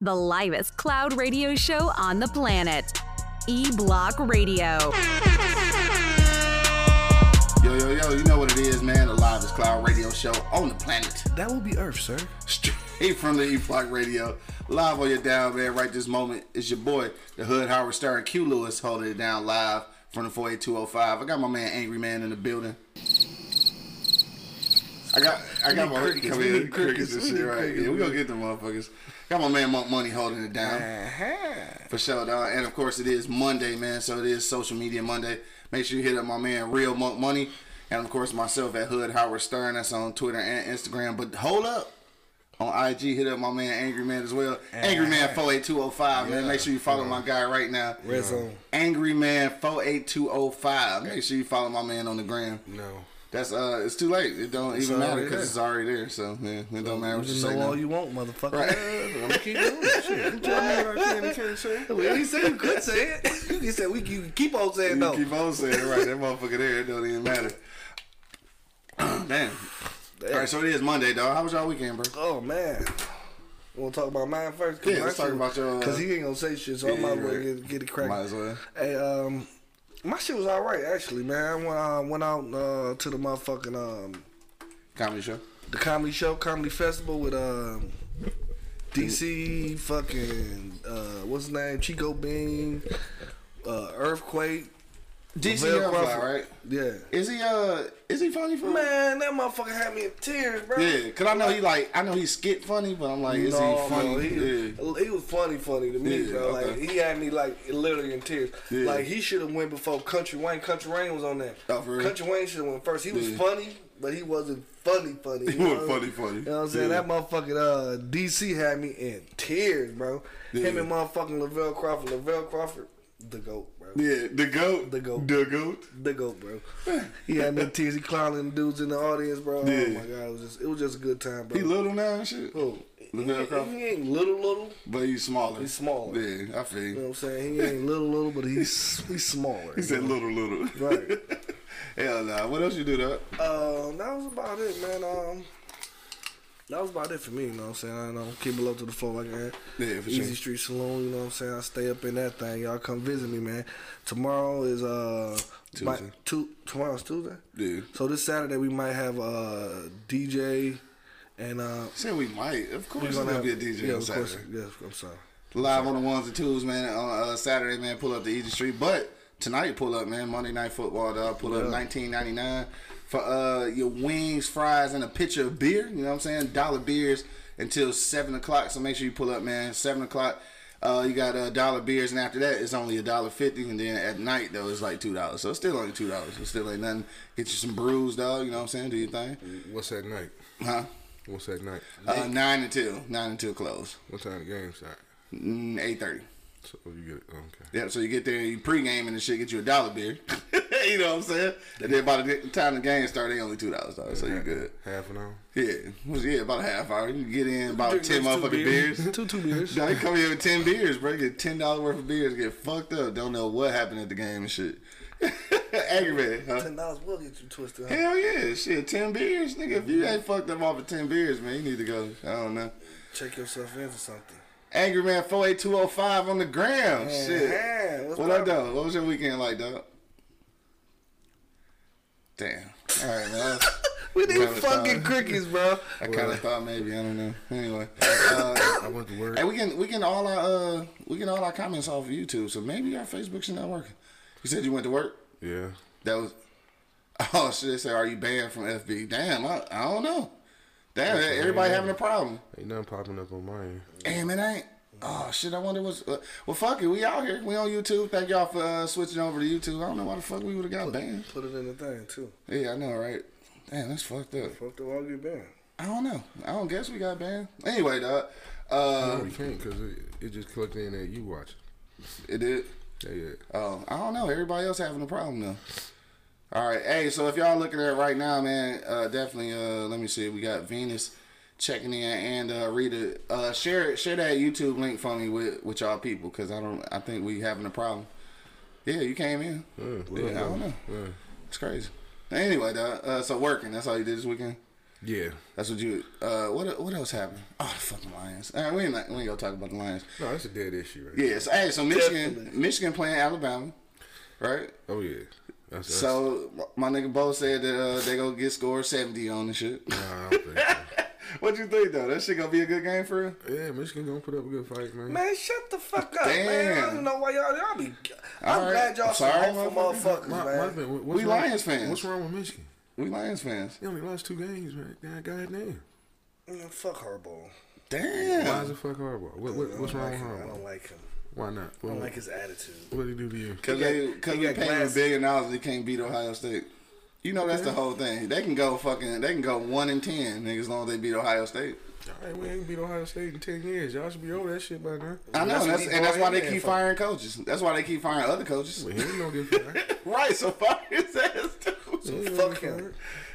the livest cloud radio show on the planet. E Block Radio. Yo, yo, yo, you know what it is, man. The livest cloud radio show on the planet. That will be Earth, sir. Straight from the E Block Radio. Live on your down, man. Right this moment. It's your boy, the Hood Howard Stern, Q Lewis, holding it down live from the 48205. I got my man Angry Man in the building. I got I got my crickets, come we here, need crickets crickets, and shit, right? crickets, Yeah, we gonna man. get them motherfuckers. Got my man Monk Money holding it down. Uh-huh. For sure, dog. And of course, it is Monday, man. So it is Social Media Monday. Make sure you hit up my man Real Monk Money, and of course myself at Hood Howard Stern. That's on Twitter and Instagram. But hold up. On IG, hit up my man Angry Man as well. Angry Man 48205, man. Make sure you follow my guy right now. Zone. Angry Man 48205. Make sure you follow my man on the gram. No. That's uh, it's too late. It don't even matter because it's already there. So yeah, it don't matter what you You say. know now. all you want, motherfucker. Right. I'm gonna keep doing it. Shit. You tell me what I can and can't say. Well, he said you could say it. He said we can keep on saying You no. keep on saying it right. That motherfucker there, it don't even matter. Damn. All right, so it is Monday, dog. How was y'all weekend, bro? Oh man. You want to talk about mine first? Yeah, let's talk about your, uh, Because he ain't gonna say shit, so I yeah, might as well right. get, get it cracked. Might as well. Hey, um, my shit was all right actually, man. When I went, went out uh, to the motherfucking um, Comedy show. the comedy show, comedy festival with um, DC fucking uh, what's his name, Chico Bean, uh, Earthquake, DC Young Crawford. right? Yeah. Is he uh is he funny for? Man, that motherfucker had me in tears, bro. Yeah, cause I know he like I know he skit funny, but I'm like, is no, he funny? He, yeah. he was funny, funny to me, Yeah, bro. Like he had me like literally in tears. Yeah. Like he should have went before Country Wayne. Country Wayne was on that. Oh, for real? Country Wayne should have went first. He was Yeah. funny, but he wasn't funny, funny. He you know wasn't funny, funny. You know what I'm saying? That motherfucking uh, DC had me in tears, bro. Him and motherfucking Lavell Crawford. Lavell Crawford, the goat, bro. Yeah, the goat. The goat. The goat. The goat, bro. He had me in tears. He clowning dudes in the audience, bro. Yeah. Oh my god, it was just it was just a good time, bro. He little now and shit. Lavell He- Crawford? He ain't little, little. But he's smaller. He's smaller. Yeah, I feel You know what I'm saying? He ain't little, little, but he's he's smaller. He said little, little. Right. Hell nah. What else you do, dog? Uh, that was about it, man. Um, that was about it for me. You know what I'm saying? I don't know keep it low to the floor like that. Yeah, for sure. Easy sure. Street Saloon. You know what I'm saying? I stay up in that thing. Y'all come visit me, man. Tomorrow is uh my- Tuesday. tomorrow's Tuesday. Yeah. So this Saturday we might have uh DJ and uh. Said we might. Of course, we're gonna gonna have be a DJ yeah, on of course, Saturday. Yes, I'm sorry. Live on the ones and twos, man. On uh, Saturday, man, pull up to Easy Street. But tonight, pull up, man. Monday Night Football, dog. Pull up 19.99 for uh, your wings, fries, and a pitcher of beer. You know what I'm saying? Dollar beers until seven o'clock. So make sure you pull up, man. Seven o'clock. Uh, you got uh, dollar beers, and after that, it's only a dollar fifty. And then at night, though, it's like two dollars. So it's still only two dollars. It still ain't nothing. Get you some brews, dog. You know what I'm saying? Do your thing, What's that night? huh? What's that night? Uh, nine until nine until close. What time the game start? Mm, Eight thirty. So you get it. Okay. Yeah, so you get there, you pregame and the shit, get you a dollar beer. you know what I'm saying? And then by the time the game started, they only two dollars, so you good. Half an hour. Yeah, was yeah about a half hour. You can get in about Drink ten motherfucking beers. two two beers. Now you come here with ten beers, bro. You Get ten dollars worth of beers, get fucked up. Don't know what happened at the game and shit. Aggravated, huh? Ten dollars will get you twisted. Huh? Hell yeah, shit. Ten beers, nigga. If you ain't fucked up off of ten beers, man, you need to go. I don't know. Check yourself in for something. Angry Man four eight two zero five on the gram. Shit. Yeah, what's What up, poppin'? though? What was your weekend like, dog? Damn. All right, man. We need fucking thought- crickets, bro. I kind of thought maybe I don't know. Anyway, uh, I went to work. hey, we can we can all our uh we can all our comments off of YouTube. So maybe our Facebook should not working. You said you went to work. Yeah. That was. Oh shit! They say, "Are you banned from FB?" Damn, I, I don't know. Damn, everybody having a problem. Ain't nothing popping up on mine. Damn, it ain't. Oh shit! I wonder what's. Uh, well, fuck it. We out here. We on YouTube. Thank y'all for uh, switching over to YouTube. I don't know why the fuck we would have got banned. Put it in the thing too. Yeah, I know, right? Damn, that's fucked up. Fuck the wall get banned. I don't know. I don't guess we got banned. Anyway, dog. Uh, No, you can't because it, it just clicked in that you watch. it did. Yeah, yeah. Oh, I don't know. Everybody else having a problem though. All right. Hey, so if y'all looking at it right now, man, uh, definitely. Uh, let me see. We got Venus checking in and uh, Rita. Uh, share share that YouTube link for me with with y'all people because I don't. I think we having a problem. Yeah, you came in. Yeah, Yeah, I don't know. Yeah. It's crazy. Anyway, dog, uh, so working. That's all you did this weekend. Yeah. That's what you. Uh, what what else happened? Oh, the fucking Lions. All right, we ain't we ain't gonna talk about the Lions. No, that's a dead issue, right? Yeah. So, hey, so Michigan, Definitely. Michigan playing Alabama, right? Oh yeah. That's, that's, So my nigga Bo said that uh, they gonna get scored seventy on the shit. Nah, I don't think so. what you think though? That shit gonna be a good game for real? Yeah, Michigan gonna put up a good fight, man. Man, shut the fuck up, man. I don't know why y'all y'all be. I'm All right. glad y'all I'm some sorry, hopeful motherfuckers, My, man. my thing, what's We wrong- Lions fans. What's wrong with Michigan? We Lions fans. They only lost two games, man. God, God damn. Mm, fuck Harbaugh. Damn. Why is it fuck Harbaugh? What, what, what's wrong like with him. I don't like him. Why not? I don't like his attitude. what did he do to you? Cause He they, cause he we got paying a billion dollars, they can't beat Ohio State. You know that's the whole thing. They can go fucking, they can go one in ten, niggas, as long as they beat Ohio State. All right, we ain't beat Ohio State in 10 years. Y'all should be over that shit by now. I know, That's and that's, and that's why they keep for. firing coaches. That's why they keep firing other coaches. But he ain't no good fired. right, so fire his ass too. So He fuck him. good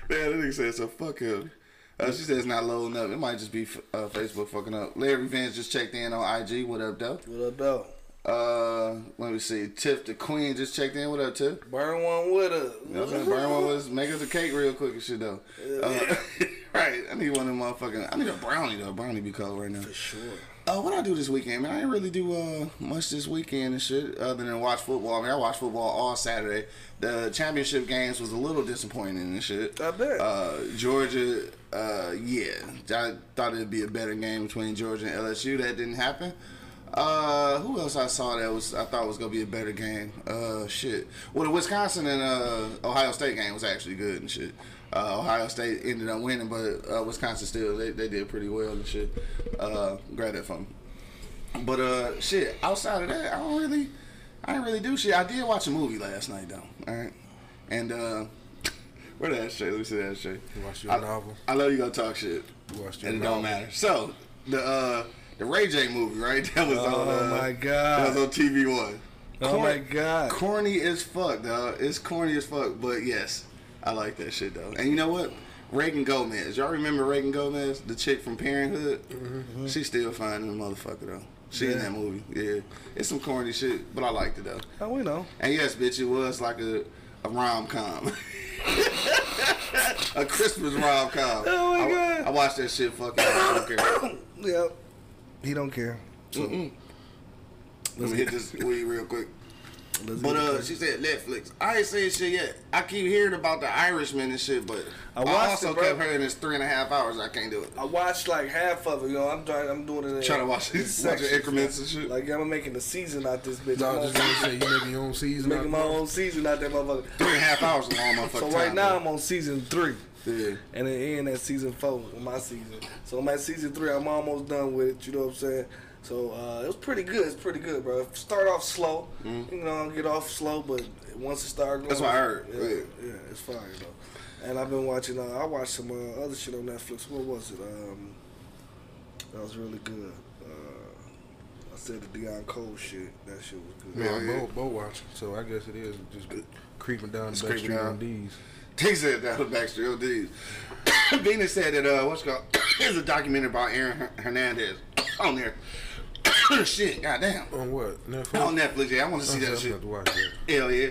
Man, that nigga said so. Fuck him. Uh, she said it's not loading up. It might just be uh, Facebook fucking up. Larry Vance just checked in on IG. What up, though? What up, though? Uh, let me see. Tiff the Queen just checked in. What up, Tiff? Burn one with us. You know what I'm saying? Burn one was make us a cake real quick and shit though. Uh, right. I need one of them motherfucking. I need a brownie though. Brownie be cold right now. For sure. Uh, what I do this weekend, man? I didn't really do uh much this weekend and shit other than watch football. I mean, I watched football all Saturday. The championship games was a little disappointing and shit. I bet. Uh, Georgia, uh, yeah, I thought it'd be a better game between Georgia and LSU. That didn't happen. Uh, who else I saw that was I thought was gonna be a better game? Uh, shit. Well, the Wisconsin and uh Ohio State game was actually good and shit. Uh, Ohio State ended up winning, but uh, Wisconsin still they, they did pretty well and shit. Uh, grab that from. me. But uh, shit. Outside of that, I don't really, I didn't really do shit. I did watch a movie last night though. All right, and uh, where that shit? Let me see that shit. You watched your I, novel? I know you gonna talk shit. You watched your And it novel? don't matter. So the uh the Ray J movie, right? That was Oh on. Oh my god, That was on TV One. Oh my God. Corny as fuck, dog. It's corny as fuck, but yes, I like that shit though. And you know what? Reagan Gomez. Y'all remember Reagan Gomez, the chick from Parent 'Hood? Mm-hmm. She's still fine in the motherfucker though. She in that movie. Yeah, it's some corny shit, but I liked it though. Oh, we know. And yes, bitch, it was like a, a rom com. a Christmas rom com. Oh, my I, God. I watched that shit fucking. I don't care. Yep. He don't care. So, Let me hit this weed real quick. let's But uh, she said Netflix. I ain't saying shit yet. I keep hearing about the Irishman and shit, but I I, also it, kept hearing it's three and a half hours. I can't do it. I watched like half of it. You know, I'm trying. I'm doing it. In, Trying to watch in it, watch sections. the increments and shit. Like I'm making a season out this bitch. No, I I'm just gonna say you making your own season. making my out there? own season out that motherfucker. three and a half hours long motherfucker. So right time, now bro. I'm on season three. Yeah. And it end at season four of my season. So I'm at season three. I'm almost done with it. You know what I'm saying? So uh, it was pretty good. It's pretty good, bro. Start off slow. You know, get off slow, but once it started going, Mm-hmm. That's what I heard. Yeah, Yeah. yeah, it's fire though. And I've been watching. Uh, I watched some uh, other shit on Netflix. What was it? Um, that was really good. Uh, I said the Deon Cole shit. That shit was good. Yeah, Yeah, yeah. boat, boat watching. So I guess it is just creeping down It's the back creeping street down. on D's. He said that was Backstreet ODs. Venus said that uh, what's it called? There's a documentary about Aaron Hernandez on there. shit, goddamn. On what? Netflix? On Netflix, yeah, I want to see that shit. gonna have to watch that. Hell yeah.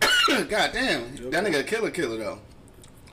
God damn. That nigga a killer killer though.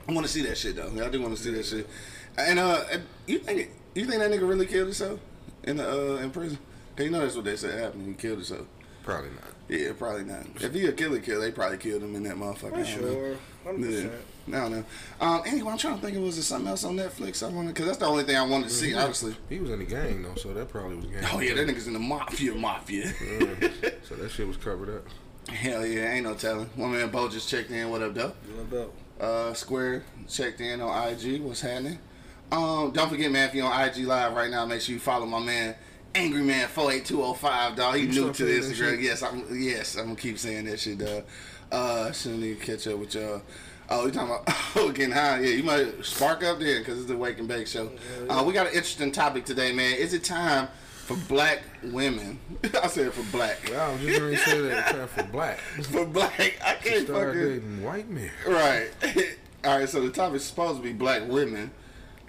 I want to see that shit though. I do want to see that shit. And uh, you think you think that nigga really killed himself in the uh in prison? Cause you know that's what they said happened. He killed himself. Probably not. Yeah, probably not. If he a killer killer, they probably killed him in that motherfucker. For I don't know. sure. Hundred Yeah. percent. I don't know. Um, anyway, I'm trying to think of was there something else on Netflix I wanted because that's the only thing I wanted to see. Honestly. He was in the gang though, so that probably was gang. Oh yeah, that nigga's in the mafia, mafia. Yeah. so that shit was covered up. Hell yeah, ain't no telling. One man Bo just checked in. What up, though? What about? Uh, Square checked in on IG. What's happening? Um, don't forget, man, if you're on IG Live right now, make sure you follow my man, Angry Man four eight two zero five. Dog, he You new to that Instagram. Yes, I'm. Yes, I'm gonna keep saying that shit, dog. Uh, shouldn't need to catch up with y'all. Oh, you talking about oh, getting high? Yeah, you might spark up there because it's the Wake and Bake show. Uh, we got an interesting topic today, man. Is it time for black women? I said for black. Well, I was just gonna say that time for black. For black, I can't Start fucking. dating white men. Right. All right. So the topic is supposed to be black women.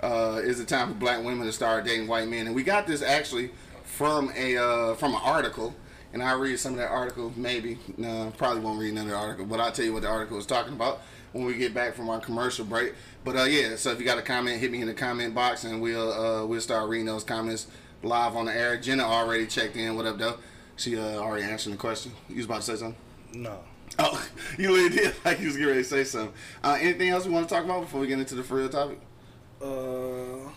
Uh, is it time for black women to start dating white men? And we got this actually from a uh, from an article and I read some of that article. Maybe no, probably won't read another article, but I'll tell you what the article is talking about when we get back from our commercial break. But uh, yeah, so if you got a comment, hit me in the comment box, and we'll uh, we'll start reading those comments live on the air. Jenna already checked in. What up, though? She uh, already answered the question. You was about to say something? No. Oh, you really did like you was getting ready to say something. Uh, anything else we want to talk about before we get into the real topic? Uh,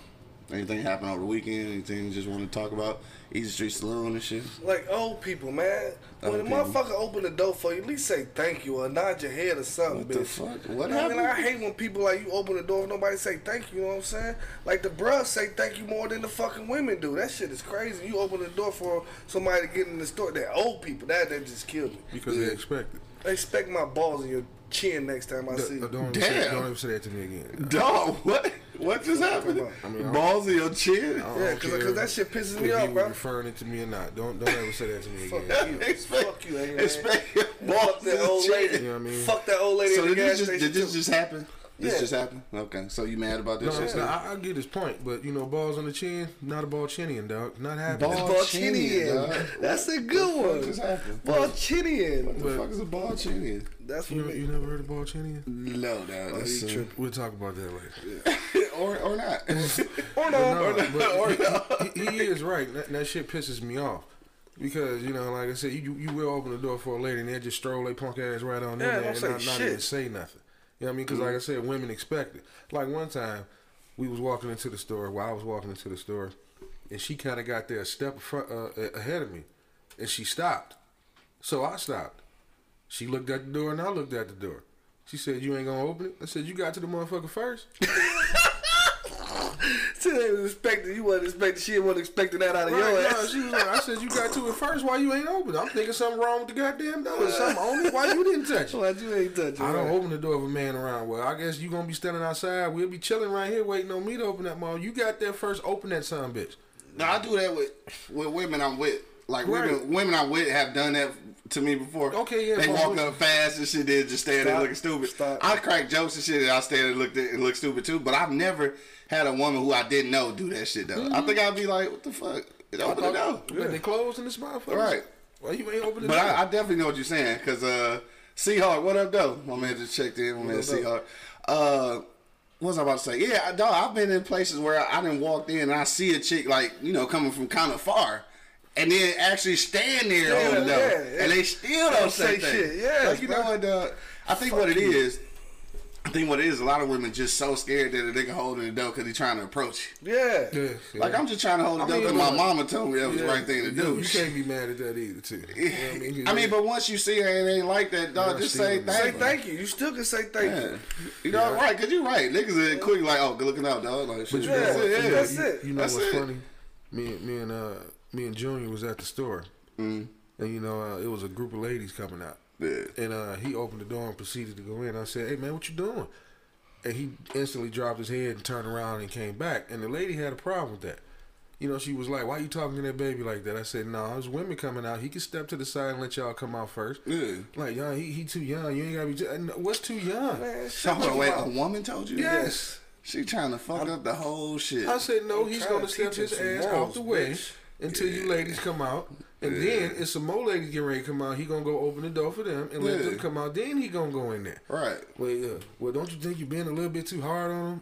Anything happened over the weekend? Anything you just want to talk about? Easy Street Saloon and shit. like old people, man. When Old a motherfucker open the door for you, at least say thank you or nod your head or something, What the fuck? What Man, happened? I hate when people like you open the door and nobody say thank you. You know what I'm saying? Like the bruh say thank you more than the fucking women do. That shit is crazy. You open the door for somebody to get in the store. That old people. That that just killed me. Because they expect it. They expect my balls in your chin next time I see you. don't, ever say, Damn. don't ever say that to me again. Dog, what? What just happened? about? I mean, I- Balls in your chin? I don't Yeah, 'cause- care 'cause that shit pisses me off, bro. referring it to me or not. Don't don't ever say that to me Fuck again. you. Fuck you, man. Expect your Fuck balls in that your old chin. lady. You know what I mean? Fuck that old lady So in did this gas just did this just happen? This Yeah. just happened? Okay, so you mad about this? No, shit? no, I, I get his point, but you know, balls on the chin, not a ball chinian, dog. Not happening. Ball- Balchinian. dog. That's a good What just one. Ball Balchinian. What the fuck is a ball chin? That's You, what you me. never heard of ball chinian? No, no, that's you uh, tripping. We'll talk about that later. or or not. Or No, no. but he, he, he is right. That, that shit pisses me off. Because, you know, like I said, you you will open the door for a lady and they'll just stroll their punk ass right on Yeah, in there and not, not even say nothing. You know what I mean? Because, like I said, women expect it. Like one time, we was walking into the store, while I was walking into the store, and she kind of got there a step front, uh, ahead of me. And she stopped. So I stopped. She looked at the door and I looked at the door. She said, You ain't gonna open it? I said, You got to the motherfucker first? See, they was expecting, you wasn't expecting, she wasn't expecting that out of Right, your no, ass. she was like, I said you got to it first. Why you ain't open? I'm thinking something wrong with the goddamn door. Something on it. Why you didn't touch it? Why'd you ain't touch it? I don't right? open the door of a man around. Well, I guess you gonna be standing outside. We'll be chilling right here waiting on me to open that mall. You got there first. Open that son bitch. No, I do that with with women I'm with. Like Right. women, women I'm with have done that to me before. Okay, yeah, They walk up fast and shit. They just stand there looking stupid. Stop. I crack jokes and shit, and I stand there and look and look stupid too. But I've never had a woman who I didn't know do that shit though. I think I'd be like, what the fuck? Open the door. But they closed in this motherfucker. Right. Why you ain't open the But? I, I definitely know what you're saying, cause uh, Seahawk, what up though? My man just checked in. My man Seahawk. Uh, what was I about to say? Yeah, dog. I've been in places where I, I didn't walk in and I see a chick like you know coming from kind of far, and then actually stand there Yeah, on the door, yeah, yeah. and they still Don't don't say, say shit. Yeah, like you know what? Uh, I think what it is. I think what it is, a lot of women just so scared that they can hold in the door because they're trying to approach you. Yeah. yeah, yeah. Like I'm just trying to hold the I door because my mama told me that was Yeah. the right thing to You- do. You can't be mad at that either, too. You know what I mean? I mean, but once you see her and it ain't like that, dog, just say do. thank Say you. thank you. You still can say thank Yeah. you. You know, right? Cause you're right. Niggas are quick like, oh, good looking out, dog. Like, shit. you Yeah, know what? That's it, You that's it. You know That's what's it. funny? Me, me and uh, me and Junior was at the store, Mm. and you know, uh, it was a group of ladies coming out. Yeah. And uh, he opened the door and proceeded to go in. I said, "Hey man, what you doing?" And he instantly dropped his head and turned around and came back. And the lady had a problem with that. You know, she was like, "Why you talking to that baby like that?" I said, "No, there's women coming out. He can step to the side and let y'all come out first. Yeah. Like, young, he he too young. You ain't gotta be. Too, what's too young? Man, So, hold wait, a woman told you? Yes. She trying to fuck up the whole shit. I said, no, I'm he's gonna to step his ass morals, out the way bitch. Until you ladies come out. And then if some more ladies get ready to come out, he gonna go open the door for them and let them come out. Then he gonna go in there. Right. Well, yeah. Well, don't you think you're being a little bit too hard on him?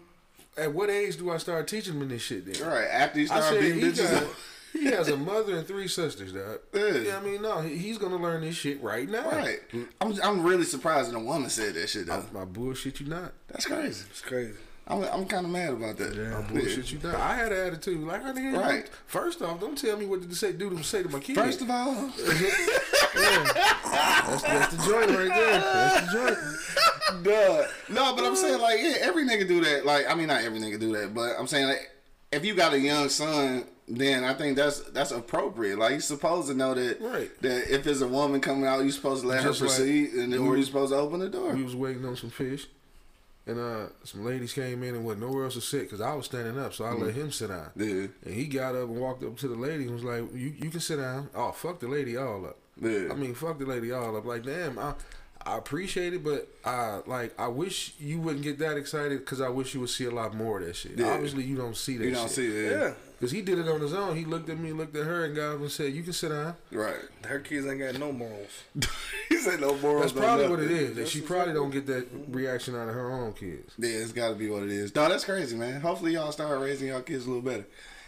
At what age do I start teaching him this shit? Then Right. After you I start beating he, bitches got, he has a mother and three sisters, dog. Yeah. Yeah, I mean, no, he's gonna learn this shit right now. Right. I'm, I'm really surprised that a woman said that shit, though. My bullshit, you not. That's crazy. It's crazy. I'm, I'm kind of mad about that. My oh, bullshit, you not. I had an attitude. Like, I nigga, Right. First off, don't tell me what to say. Do to say to my kids. First of all, That's, that's the joint right there. That's the joint. Duh. No, but I'm saying like yeah, every nigga do that. Like I mean, not every nigga do that, but I'm saying like if you got a young son, then I think that's that's appropriate. Like you're supposed to know that Right. that if there's a woman coming out, you're supposed to let Just her like proceed, and then, or you're supposed to open the door. We was waiting on some fish, and uh, some ladies came in and wasn't nowhere else to sit because I was standing up, so I let him sit down. Yeah. And he got up and walked up to the lady and was like, "You you can sit down." Oh, fuck the lady all up. Yeah. I mean, fuck the lady all up. Like, damn, I I appreciate it, but I like I wish you wouldn't get that excited because I wish you would see a lot more of that shit. Yeah. Obviously, you don't see that. You don't shit. see that. Yeah. Cause he did it on his own. He looked at me, looked at her, and got up and said, "You can sit down." Right. Her kids ain't got no morals. he said no morals. That's probably what it is. That she probably don't get that reaction out of her own kids. Yeah, it's got to be what it is. No, that's crazy, man. Hopefully, y'all start raising y'all kids a little better,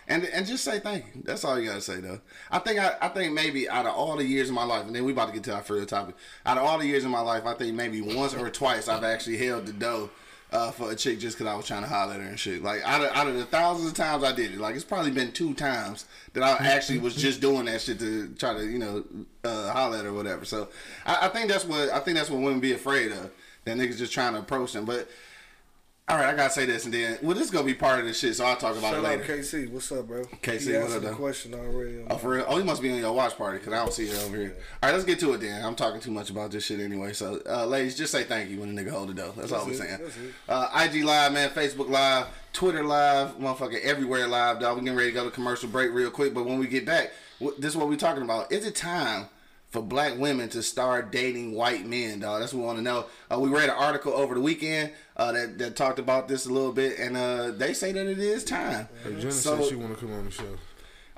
and and just say thank you. That's all you gotta say, though. I think I, I think maybe out of all the years of my life, and then we about to get to our further topic. Out of all the years of my life, I think maybe once or twice I've actually held the dough. Uh, for a chick just because I was trying to holler at her and shit. Like out of, out of the thousands of times I did it, like it's probably been two times that I actually was just doing that shit to try to you know uh, holler at her or whatever. So I, I think that's what I think that's what women be afraid of. That niggas just trying to approach them. But all right, I gotta say this and then well, this is gonna be part of the shit, so I'll talk about Shout it out later. KC. What's up, bro? KC, He what answered up, the though? question already. Oh, for real? Oh, he must be on your watch party because I don't see it over here. All right, let's get to it then. I'm talking too much about this shit anyway. So, uh, ladies, just say thank you when a nigga hold it though. That's, all we're it. saying. That's. Uh, IG Live, man. Facebook Live. Twitter Live. Motherfucker, everywhere live, dog. We getting ready to go to commercial break real quick. But when we get back, this is what we talking about. Is it time for black women to start dating white men, dog? That's what we want to know. Uh, we read an article over the weekend uh, that, that talked about this a little bit, and uh, they say that it is time. Hey, Jenna So- said she want to come on the show.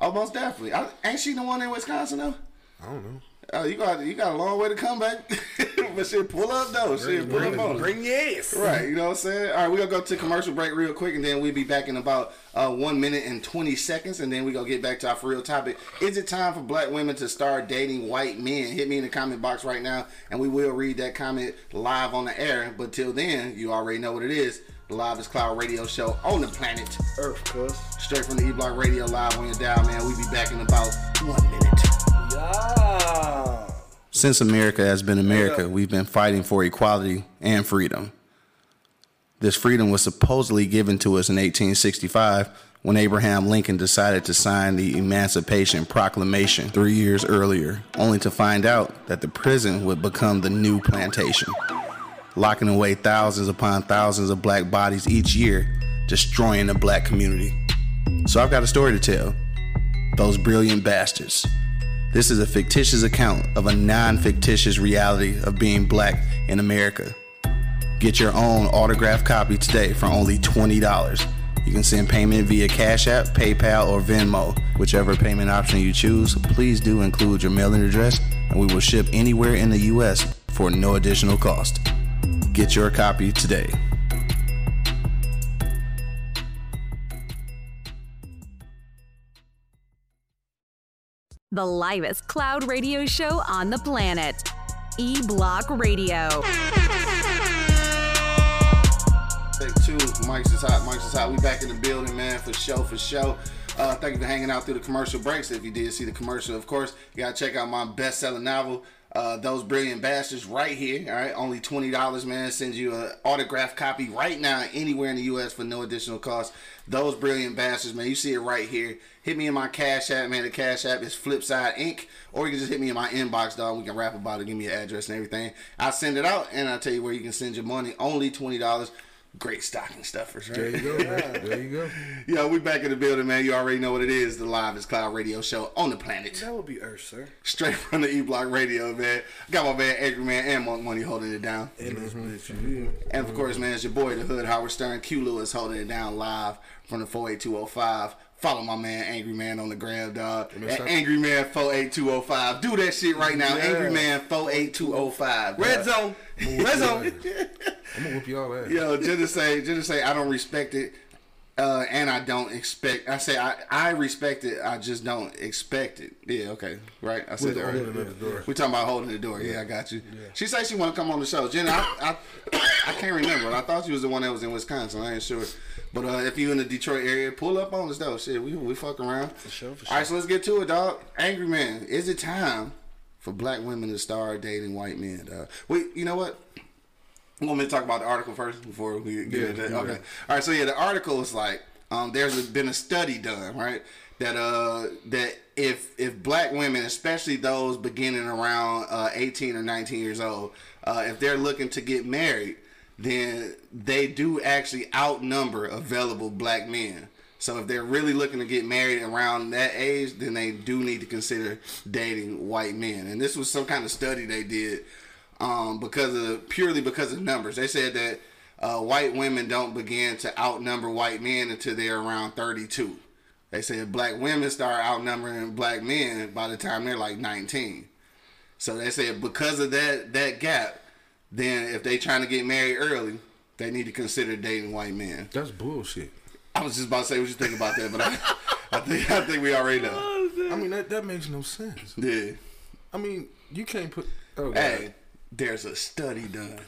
Oh, most definitely. I, ain't she the one in Wisconsin though? I don't know. Oh, you got you got a long way to come back, but shit, pull up though. Shit, pull up on it. Bring your ass. Right, you know what I'm saying? All right, we're gonna go to commercial break real quick, and then we'll be back in about uh, one minute and 20 seconds, and then we're gonna get back to our for real topic. Is it time for black women to start dating white men? Hit me in the comment box right now, and we will read that comment live on the air. But till then, you already know what it is. The Live is Cloud radio show on the planet. Earth, cuz. Straight from the E Block Radio live on your dial, man. We'll be back in about one minute. Yeah. Since America has been America, we've been fighting for equality and freedom. This freedom was supposedly given to us in 1865 when Abraham Lincoln decided to sign the Emancipation Proclamation three years earlier, only to find out that the prison would become the new plantation, locking away thousands upon thousands of black bodies each year, destroying the black community. So I've got a story to tell. Those brilliant bastards. This is a fictitious account of a non fictitious reality of being black in America. Get your own autographed copy today for only $20. You can send payment via Cash App, PayPal, or Venmo. Whichever payment option you choose, please do include your mailing address, and we will ship anywhere in the U.S. for no additional cost. Get your copy today. The livest cloud radio show on the planet. E Block Radio. Take two. Mike's is hot. Mike's is hot. We back in the building, man, for show, for show. Uh, thank you for hanging out through the commercial breaks. If you did see the commercial, of course, you gotta check out my best-selling novel, uh, "Those Brilliant Bastards," right here. All right, only twenty dollars, man. Sends you an autographed copy right now, anywhere in the U.S. for no additional cost. "Those Brilliant Bastards," man. You see it right here. Hit me in my Cash App, man. The Cash App is Flipside Ink. Or you can just hit me in my inbox, dog. We can rap about it. Give me your address and everything. I'll send it out, and I'll tell you where you can send your money. Only twenty dollars. Great stocking stuffers, right? There you go, man. There you go. Yo, we back in the building, man. You already know what it is. The Live is Cloud Radio Show on the planet. That would be Earth, sir. Straight from the E Block Radio, man. Got my man Angry Man and Monk Money holding it down. In Mm-hmm. bitch, And of course, man, it's your boy, the Hood, Howard Stern. Q Lewis holding it down live from the 48205. Follow my man Angry Man on the gram, dog. At Angry Man 48205. Do that shit right now. Yeah. Angry Man 48205. Red zone. Red zone. I'm gonna whoop y'all ass. Yo, just to say, just to say, I don't respect it, uh, and I don't expect. I say I, I respect it. I just don't expect it. Yeah, okay, right. I said that right. holding of the. We talking about holding the door. Yeah, I got you. She said she want to come on the show. Jenna, I, I, I can't remember. I thought she was the one that was in Wisconsin. I ain't sure. But uh, if you in the Detroit area, pull up on us though. Shit, we we fuck around. For sure, for sure. All right, so let's get to it, dog. Angry man, is it time for black women to start dating white men? Dog? Wait, you know what? You want me to talk about the article first before we get Yeah, into that? yeah. Okay. All right. So yeah, the article is like, um, there's been a study done, right? That uh, that if if black women, especially those beginning around uh, 18 or 19 years old, uh, if they're looking to get married, then they do actually outnumber available black men. So if they're really looking to get married around that age, then they do need to consider dating white men. And this was some kind of study they did um, because of purely because of numbers. They said that uh, white women don't begin to outnumber white men until they're around 32. They said black women start outnumbering black men by the time they're like 19. So they said because of that that gap, then if they trying to get married early, they need to consider dating white men. That's bullshit. I was just about to say what you think about that, but I, I think I think we already know. I mean that that makes no sense. Yeah. I mean you can't put. Oh, God. Hey, there's a study done.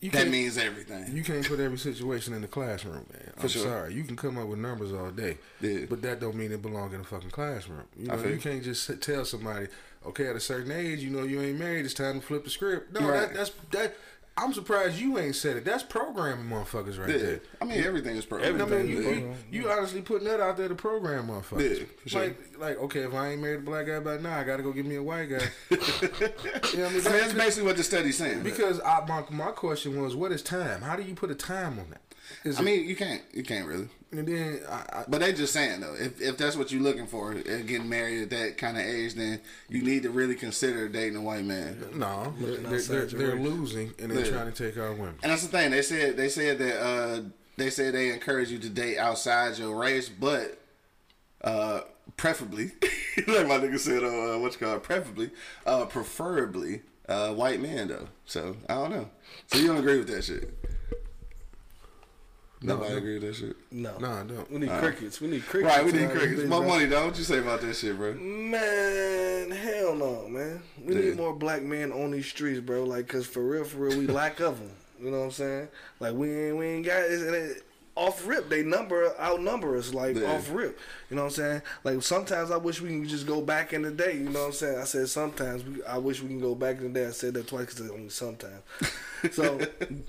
you That means everything. You can't put every situation in the classroom, man. I'm sure. sorry. You can come up with numbers all day, Yeah. but that don't mean it belong in a fucking classroom. You know, you. can't just tell somebody, okay, at a certain age, you know, you ain't married. It's time to flip the script. No, Right. that, that's that. I'm surprised you ain't said it. That's programming motherfuckers right Yeah. there. I mean everything is programmed. I mean, you, you, you honestly putting that out there to program motherfuckers. Yeah, sure. Like, like, okay, if I ain't married a black guy by now, I gotta go get me a white guy. you know what I mean? I mean, that's basically what the study's saying. because I, my my question was, what is time? How do you put a time on that? Is I it- mean, you can't, you can't really. And then I, I, But they just saying though, if if that's what you're looking for, getting married at that kind of age, then you need to really consider dating a white man. no, they're, they're, they're, they're losing and they're Yeah. trying to take our women. And that's the thing. They said they said that uh, they said they encourage you to date outside your race, but uh, preferably, like my nigga said, uh, what you call it, preferably, uh, preferably uh, white man though. So I don't know. So you don't agree with that shit? Nobody no. agree with that shit. No, No, I don't. We need crickets. We need crickets. Right, we need crickets. My money, though. What you say about that shit, bro? Man, hell no, man. We Yeah. need more black men on these streets, bro. Like, cause for real, for real, we lack of them. You know what I'm saying? Like, we ain't, we ain't got it. Off rip, they number outnumber us. Like Yeah. off rip, you know what I'm saying? Like sometimes I wish we can just go back in the day. You know what I'm saying? I said sometimes we, I wish we can go back in the day. I said that twice because only sometimes. so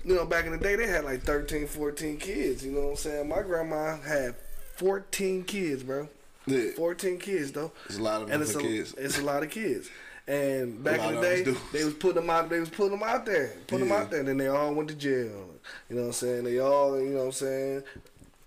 you know, back in the day they had like 13, 14 kids. You know what I'm saying? My grandma had 14 kids, bro. Yeah. 14 kids though. There's a lot of and it's a, kids. It's a lot of kids. And back in the day, they was putting them out. They was putting them out there, putting Yeah. them out there. And then they all went to jail. You know what I'm saying? They all, you know what I'm saying?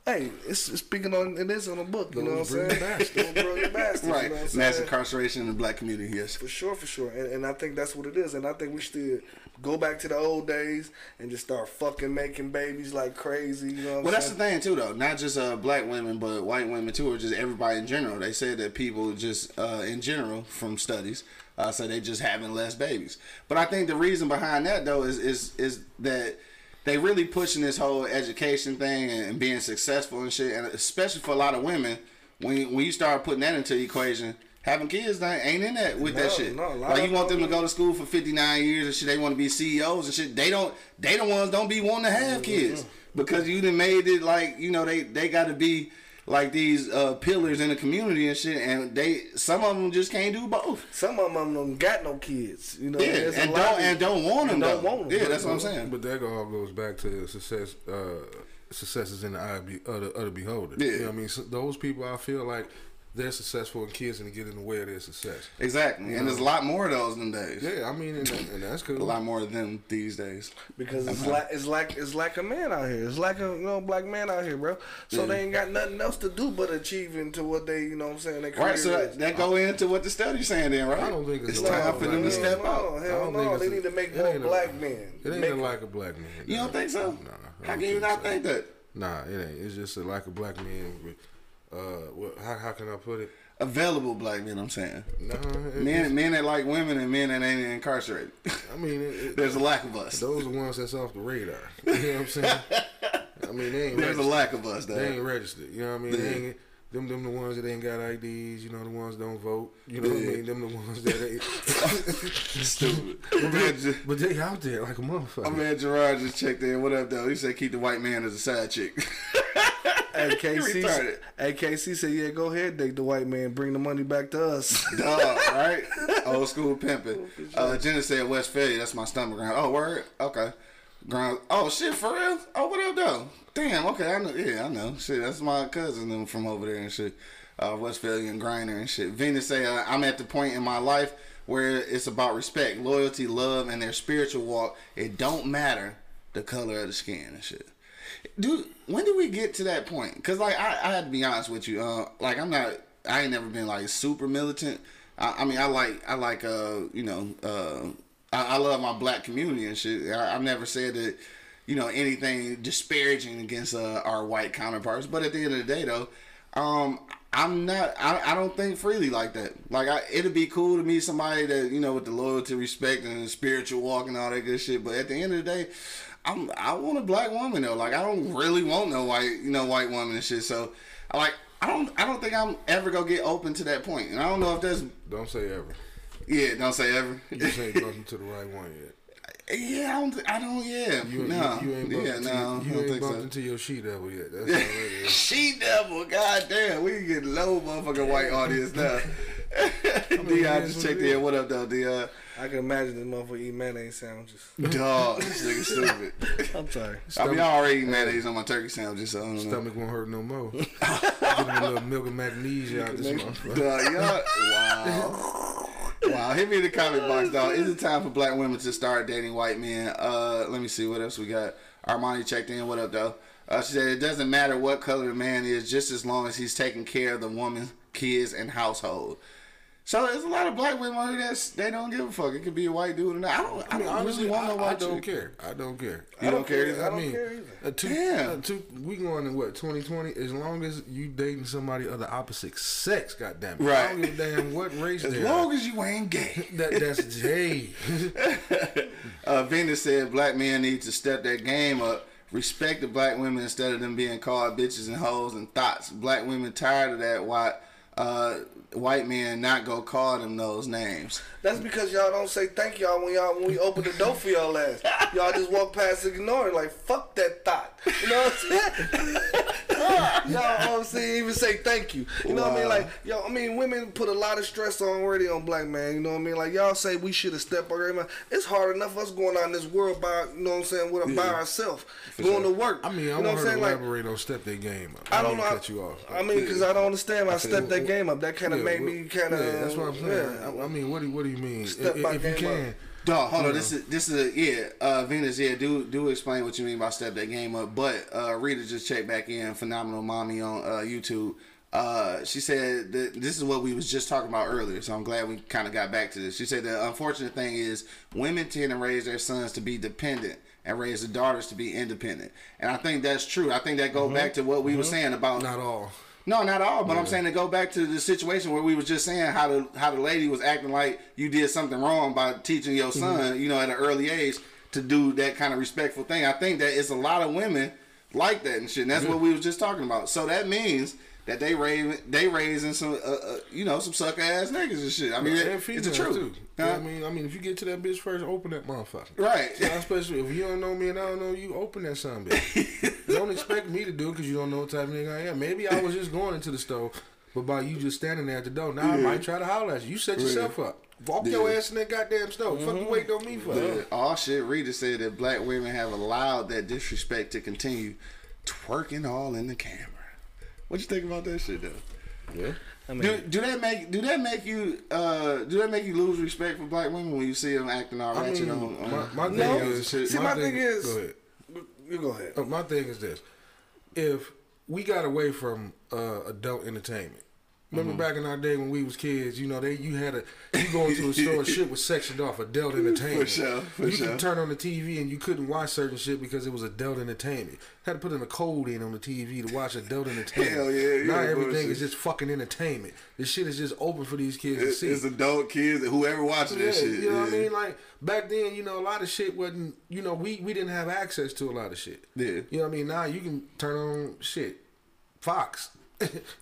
Hey, it's, it's speaking on it is on a book. You know what I'm saying? brilliant bastards. Those bastards. Right. You know Mass saying? incarceration in the black community, yes. For sure, for sure, and, and I think that's what it is. And I think we should go back to the old days and just start fucking making babies like crazy. You know what I'm Well, that's the thing too, though. Not just uh, black women, but white women too, or just everybody in general. They said that people just uh, in general, from studies, uh, say they just having less babies. But I think the reason behind that though is is is that they really pushing this whole education thing and, being successful and shit, and especially for a lot of women, when you, when you start putting that into the equation. Having kids that ain't in that with that shit. no, like you want them to go to school for fifty nine years and shit. They want to be CEOs and shit. They don't. They the ones don't be wanting to have kids because you done made it like you know they they got to be like these uh, pillars in the community and shit. And they some of them just can't do both. Some of them don't got no kids. You know, Yeah, and don't and don't want them. don't though. want 'em. Yeah, that's what I'm saying. But that all goes back to success. Uh, success is in the eye of the, of the, beholder. Yeah. You know what I mean? So those people, I feel like they're successful and kids and get in the way of their success. Exactly, and there's a lot more of those than days. Yeah, I mean, and, and that's cool. A lot more of them these days. because it's like it's like it's like a man out here. It's like a you know black man out here, bro. So Yeah. they ain't got nothing else to do but achieving to what they you know what I'm saying. Their Right, so career that, is. that go into what the study's saying then, right? I don't think it's it's time for them to black step no, out. I hell no. They a- need to make it more ain't a- black men. It ain't Make- a like a black man. You don't think so? Nah, I How don't can you not think that? Nah, it ain't. It's just a like a black man. With, uh, what, how how can I put it? Available black men, I'm saying. Nah, Men, men that like women and men that ain't incarcerated. I mean, it, it, There's a lack of us. those are the ones that's off the radar. You know what I'm saying? I mean, they ain't. There's a lack of us, They ain't registered. You know what I mean? They ain't, them them the ones that ain't got IDs. You know the ones that don't vote. You know what I mean? Them the ones that ain't. Stupid. Man, Ge- but they out there like a motherfucker. my man Gerard just checked in. What up, though? He said keep the white man as a side chick. Hey, You KC, retarded. hey, KC said, yeah, go ahead, date the white man, bring the money back to us. Dog, right? Old school pimping. Uh, Jenna said Westphalia. That's my stomach ground. Oh, word? Okay. Ground. Oh, shit, for real? Oh, what up, though? Damn, okay. I know. Yeah, I know. Shit, that's my cousin them from over there and shit. Uh, Westphalia and Grinder and shit. Venus say, uh, I'm at the point in my life where it's about respect, loyalty, love, and their spiritual walk. It don't matter the color of the skin and shit. Dude, when did we get to that point? Cause like I, I had to be honest with you. Uh, like I'm not. I ain't never been like super militant. I, I mean, I like I like uh you know uh I, I love my black community and shit. I, I've never said that you know anything disparaging against uh, our white counterparts. But at the end of the day, though, um, I'm not. I, I don't think freely like that. Like I, it'd be cool to meet somebody that you know with the loyalty, respect, and the spiritual walk and all that good shit. But at the end of the day, I'm I want a black woman though. Like I don't really want no white you know white woman and shit. So I like I don't I don't think I'm ever gonna get open to that point. And I don't know if that's Don't say ever. yeah. Don't say ever. You just ain't bumping to the right one yet. yeah, I don't. I don't. Yeah, You, no. you, you ain't bumped yeah, into, no. you don't ain't think bumped so. into your she devil yet. That's all it is. She devil, goddamn, we can get low motherfucking white audience now. Dion just checked in. What up, though, Dion? I can imagine this motherfucker eat mayonnaise sandwiches. Dog, this nigga stupid. I'm sorry. I mean, I already eat mayonnaise on my turkey sandwiches, so I don't know. Stomach won't hurt no more. Give him a little milk and magnesia out this motherfucker. Dog, y'all, wow. Wow, hit me in the comment box, dog. Is it time for black women to start dating white men? Uh, let me see what else we got. Armani checked in. What up, though? Uh, she said it doesn't matter what color the man is, just as long as he's taking care of the woman, kids, and household. So there's a lot of black women out here that's they don't give a fuck. It could be a white dude or not. I don't. I, I don't honestly, really want no I, I don't chick. care. I don't care. You don't care either? I I don't mean, care either. two, Damn. two, we going in what 2020? As long as you dating somebody of the opposite sex, goddamn it. I Right. don't give a damn what race As long are. as you ain't gay. That that's hey. Uh, Venus said black men need to step their game up, respect the black women instead of them being called bitches and hoes and thoughts. Black women tired of that. Why uh, white men not go call them those names? That's because y'all don't say thank y'all when y'all when we open the door for y'all ass. Y'all just walk past ignoring like fuck that thought. You know what I'm saying? y'all I'm even say thank you. You know what I mean? Wow. Like yo, I mean women put a lot of stress already on black man. You know what I mean? Like y'all say we should have stepped up. It's hard enough us going out in this world by you know what I'm saying with by ourselves, going to work. I mean, I you know want what I'm her to Like elaborate on step their game up. I I don't don't know. cut you off. I mean, because I don't understand. I stepped that game up. That kind of Yeah, made well, me kind of. Yeah, that's what I'm saying. Yeah. I, I mean, what do you, what do you mean? Step if, my if you game up. can, Dog, hold on. This is this is a, yeah. Uh, Venus, yeah. Do do explain what you mean by step that game up. But uh, Rita just checked back in. Phenomenal mommy on uh, YouTube. Uh, she said that this is what we was just talking about earlier. So I'm glad we kind of got back to this. She said the unfortunate thing is women tend to raise their sons to be dependent and raise the daughters to be independent. And I think that's true. I think that go back to what we were saying about not all. No, not all. But I'm saying to go back to the situation where we was just saying how the how the lady was acting like you did something wrong by teaching your mm-hmm. son, you know, at an early age to do that kind of respectful thing. I think that it's a lot of women like that and shit. And that's what we was just talking about. So that means that they raise they raising some uh, uh, you know some sucker ass niggas and shit. I mean, it- and it's the truth. too. Huh? I mean, I mean, if you get to that bitch first, open that motherfucker. Right. Yeah, especially if you don't know me and I don't know you, open that son bitch. don't expect me to do it because you don't know what type of nigga I am. Maybe I was just going into the store, but by you just standing there at the door, now I might try to holler at you. You set yourself up. Walk your ass in that goddamn store. Fuck you waiting on me for? Yeah. All shit. Rita said that black women have allowed that disrespect to continue, twerking all in the camera. What you think about that shit though? Yeah. I mean, Do, do that make do that make you uh do that make you lose respect for black women when you see them acting all I ratchet mean, on, on my, my videos thing and is, shit? See, my thing is- go ahead. you go ahead. Uh, my thing is this: if we got away from uh, adult entertainment. Remember Mm-hmm. back in our day when we was kids, you know, they you had a you go into a store, shit was sectioned off adult entertainment. sure, for you sure. could turn on the TV and you couldn't watch certain shit because it was adult entertainment. Had to put in a code in on the TV to watch adult entertainment. Hell yeah, you Now everything is just fucking entertainment. This shit is just open for these kids to It's, see. it's adult kids, whoever watching Yeah, this shit. you know what I mean? Like back then, you know, a lot of shit wasn't. You know, we we didn't have access to a lot of shit. Yeah. You know what I mean? Now you can turn on shit, Fox,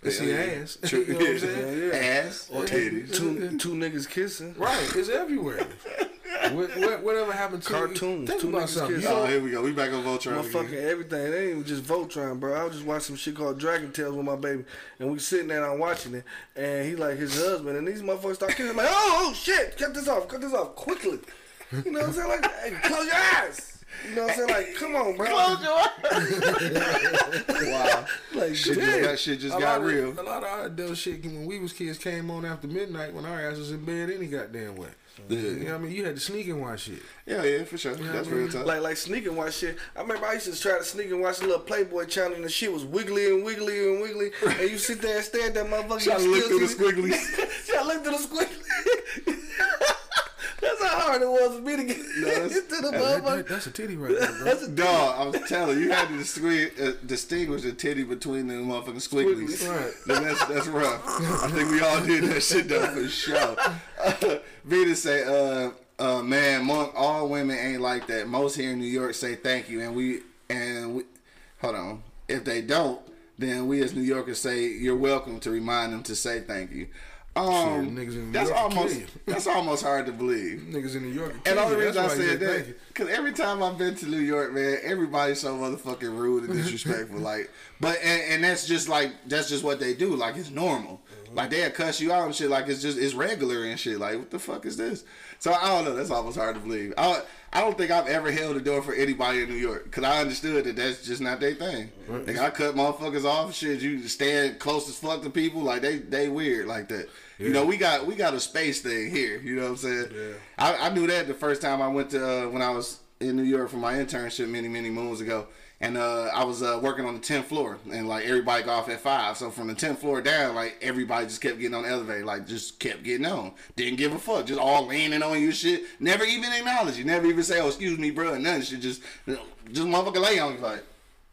and see Yeah, yeah. ass. True. you know what I'm saying? Yeah, yeah. Ass or titties. Two two niggas kissing. Right, it's everywhere. what, what, whatever happened to Cartoons, Think two about niggas something. Kissing. Oh, here we go. We back on Voltron. Motherfucking again. everything. They ain't even just Voltron, bro. I was just watching some shit called Dragon Tales with my baby, and we sitting there and I'm watching it, and he like his husband, and these motherfuckers start kissing. I'm like, oh, oh shit, cut this off, cut this off quickly. You know what I'm saying? Like, hey, close your eyes. You know what I'm saying? Like, come on, bro. Close your eyes. wow. Like, Shit just damn. got, shit just a got real. Of, a lot of our adult shit when we was kids came on after midnight when our ass was in bed any goddamn way. You know what I mean? You had to sneak and watch shit. Yeah, yeah, for sure. That's I mean? real talk. Like like sneak and watch shit. I remember I used to try to sneak and watch the little Playboy channel and the shit was wiggly and wiggly and wiggly. And you sit there and stare at that motherfucker. Trying to look still through the see- squigglies. Trying to look through the squigglies. That's how hard it was for me to get that's- into the That- that- that's a titty right there, bro. That's a Dog, I was telling you, you had to distinguish, uh, distinguish the titty between the motherfucking squigglies. Squigglies. Right. That's that's rough. I think we all did that shit though for sure. Uh, Vita say, uh, uh, man, monk, all women ain't like that. Most here in New York say thank you, and we and we. Hold on. If they don't, then we as New Yorkers say you're welcome to remind them to say thank you. Um, Shit, in New that's almost that's almost hard to believe. Niggas in New York. And the only reason I said that, because every time I've been to New York, man, everybody's so motherfucking rude and disrespectful. like, but and, and that's just like that's just what they do. Like it's normal. Like they'll cuss you out and shit. Like it's just it's regular and shit. Like what the fuck is this? So I don't know. That's almost hard to believe. I I don't think I've ever held the door for anybody in New York because I understood that that's just not their thing. Like I cut motherfuckers off. Shit, you stand close as fuck to people. Like they they weird like that. You know, we got we got a space thing here. You know what I'm saying? Yeah. I, I knew that the first time I went to uh, when I was in New York for my internship many many moons ago, and uh, I was uh, working on the tenth floor, and like everybody got off at five. So from the tenth floor down, like everybody just kept getting on the elevator, like just kept getting on. Didn't give a fuck, just all leaning on you, shit. Never even acknowledge you. Never even say, "Oh, excuse me, bro," nothing. Shit, just just motherfucker lay on you like.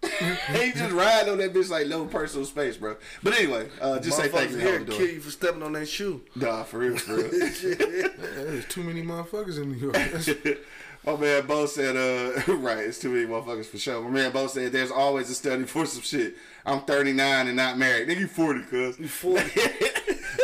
he just ride on that bitch like no personal space, bro. But anyway, uh, just say thank you. Here kill you for stepping on that shoe. Nah, for real, for real. There's too many motherfuckers in New York. My man Bo said, uh, right, it's too many motherfuckers for sure. My man Bo said, there's always a study for some shit. I'm 39 and not married. Nigga, you 40, cuz. You 40.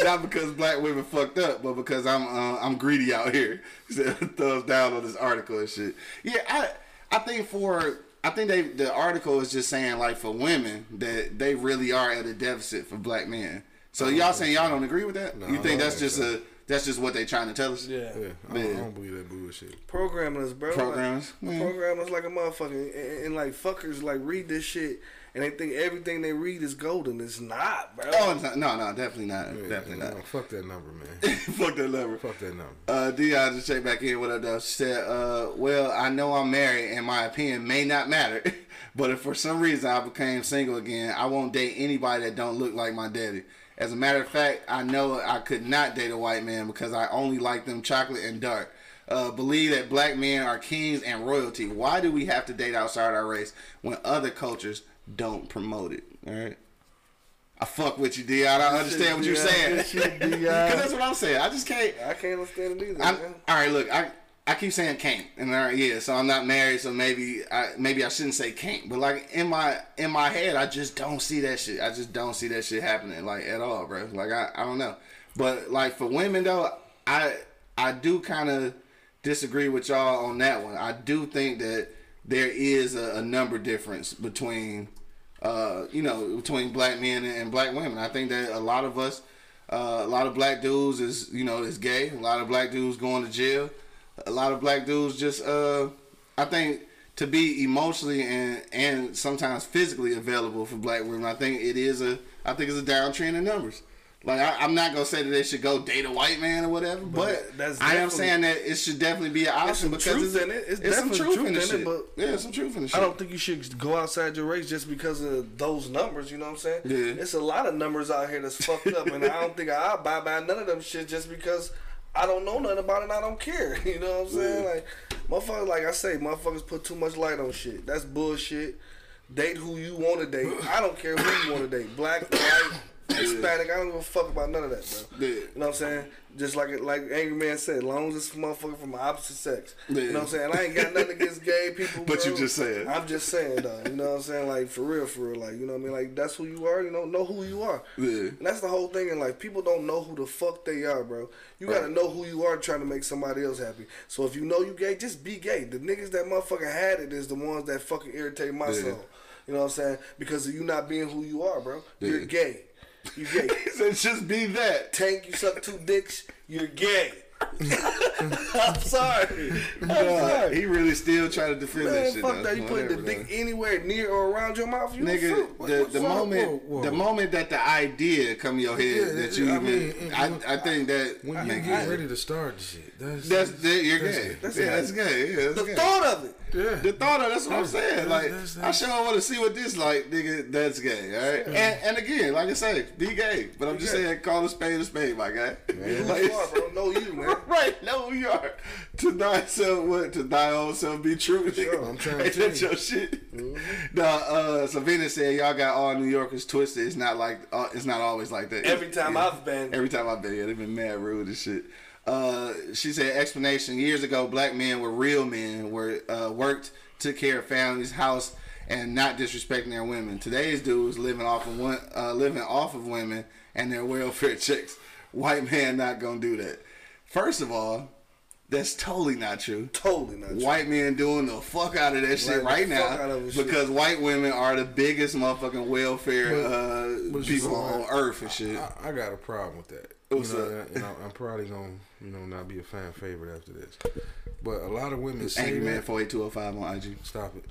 not because black women fucked up, but because I'm uh, I'm greedy out here. He thumbs down on this article and shit. Yeah, I I think for I think they the article is just saying like for women that they really are at a deficit for black men. So y'all saying y'all don't agree with that? No, you think that's just a that's just what they trying to tell us? Yeah. yeah, I don't, I don't believe that bullshit. Programming us, bro. Programs, Like, man. programming us like a motherfucker. And, and, like fuckers like read this shit and they think everything they read is golden. It's not, bro. Oh, it's not, no, no, definitely not. Yeah, definitely no, not. Fuck that number, man. Fuck that number. Fuck that number. Uh, Dion just checked back in. What up, though? She said, uh, "Well, I know I'm married, and my opinion may not matter, but if for some reason I became single again, I won't date anybody that don't look like my daddy. As a matter of fact, I know I could not date a white man because I only like them chocolate and dark. Uh, believe that black men are kings and royalty. Why do we have to date outside our race when other cultures don't promote it? All right." I fuck with you, Dion. I understand what you're saying. Good shit, Dion. Because that's what I'm saying. I just can't. I can't understand it either. All right, look, I I keep saying can't, and right, yeah, so I'm not married, so maybe I maybe I shouldn't say can't, but like in my in my head, I just don't see that shit. I just don't see that shit happening like at all, bro. Like I I don't know, but like for women though, I I do kind of disagree with y'all on that one. I do think that there is a, a number difference between uh, you know, between black men and black women. I think that a lot of us, uh, a lot of black dudes is, you know, is gay. A lot of black dudes going to jail. A lot of black dudes just, uh, I think, to be emotionally and and sometimes physically available for black women. I think it is a, I think it's a downtrend in numbers. Like I, I'm not gonna say that they should go date a white man or whatever, but, that's I am saying that it should definitely be an option some because it's, in it. It's some definitely truth truth in in it, shit. but yeah, some truth in the shit. I don't think you should go outside your race just because of those numbers. You know what I'm saying? Yeah. It's a lot of numbers out here that's fucked up, and I don't think I buy by none of them shit just because I don't know nothing about it. and I don't care. You know what I'm saying? Like motherfuckers, like I say, motherfuckers put too much light on shit. That's bullshit. Date who you want to date. I don't care who you want to date. Black, white, Hispanic. I don't give a fuck about none of that, bro. Yeah. You know what I'm saying? Just like like Angry Man said, as long as it's motherfucker from the opposite sex. You know what I'm saying? I ain't got nothing against gay people. But you just saying. I'm just saying though. You know what I'm saying? Like for real, for real. Like you know what I mean? Like that's who you are. You know, know who you are. Yeah. And that's the whole thing in life. People don't know who the fuck they are, bro. You gotta know who you are trying to make somebody else happy. So if you know you gay, just be gay. The niggas that motherfucker had it is the ones that fucking irritate my Yeah. soul. You know what I'm saying? Because of you not being who you are, bro. You're gay. You gay. He said, just be that. Tank, you suck two dicks, you're gay. I'm sorry. I'm Nah, sorry. he really still trying to defend that Man, shit. fuck though. that. You put the dick anywhere near or around your mouth, you a Nigga, fruit. What- the, the moment whoa, whoa. the moment that the idea come in your head Yeah, that you I even mean, I, I think that When you nigga, get ready to start shit, that's that's that you're that's gay. it. That's yeah, that's gay. Yeah, that's The gay. thought of it. Yeah. The thought of that's what I'm saying. Like that's- I that's- sure want to see what this like, nigga. That's gay, all right. And and again, like I say, be gay. But I'm just saying, call a spade a spade, my guy. Who Like, you are, bro. Know you, man. right. no, we are. To thyself, what? To thy own self be true. Sure, I'm trying to tell you. your shit? Nah, uh, Venus said y'all got all New Yorkers twisted. It's not like uh, it's not always like that. Every time Yeah. I've been, Every time I've been here, they've been mad rude and shit. Uh, she said, explanation: Years ago, black men were real men, were uh, worked, took care of families, house, and not disrespecting their women. Today's dudes living off of one, uh, living off of women and their welfare checks. White man not gonna do that. First of all, that's totally not true. totally not. true. White men doing the fuck out of that shit the right now it, shit. because white women are the biggest motherfucking welfare uh, people know on earth and shit. I, I got a problem with that. What's you know, up? I'm probably gonna, you know, not be a fan favorite after this. But a lot of women say Angry Man that. four eight two zero five on IG. Stop it.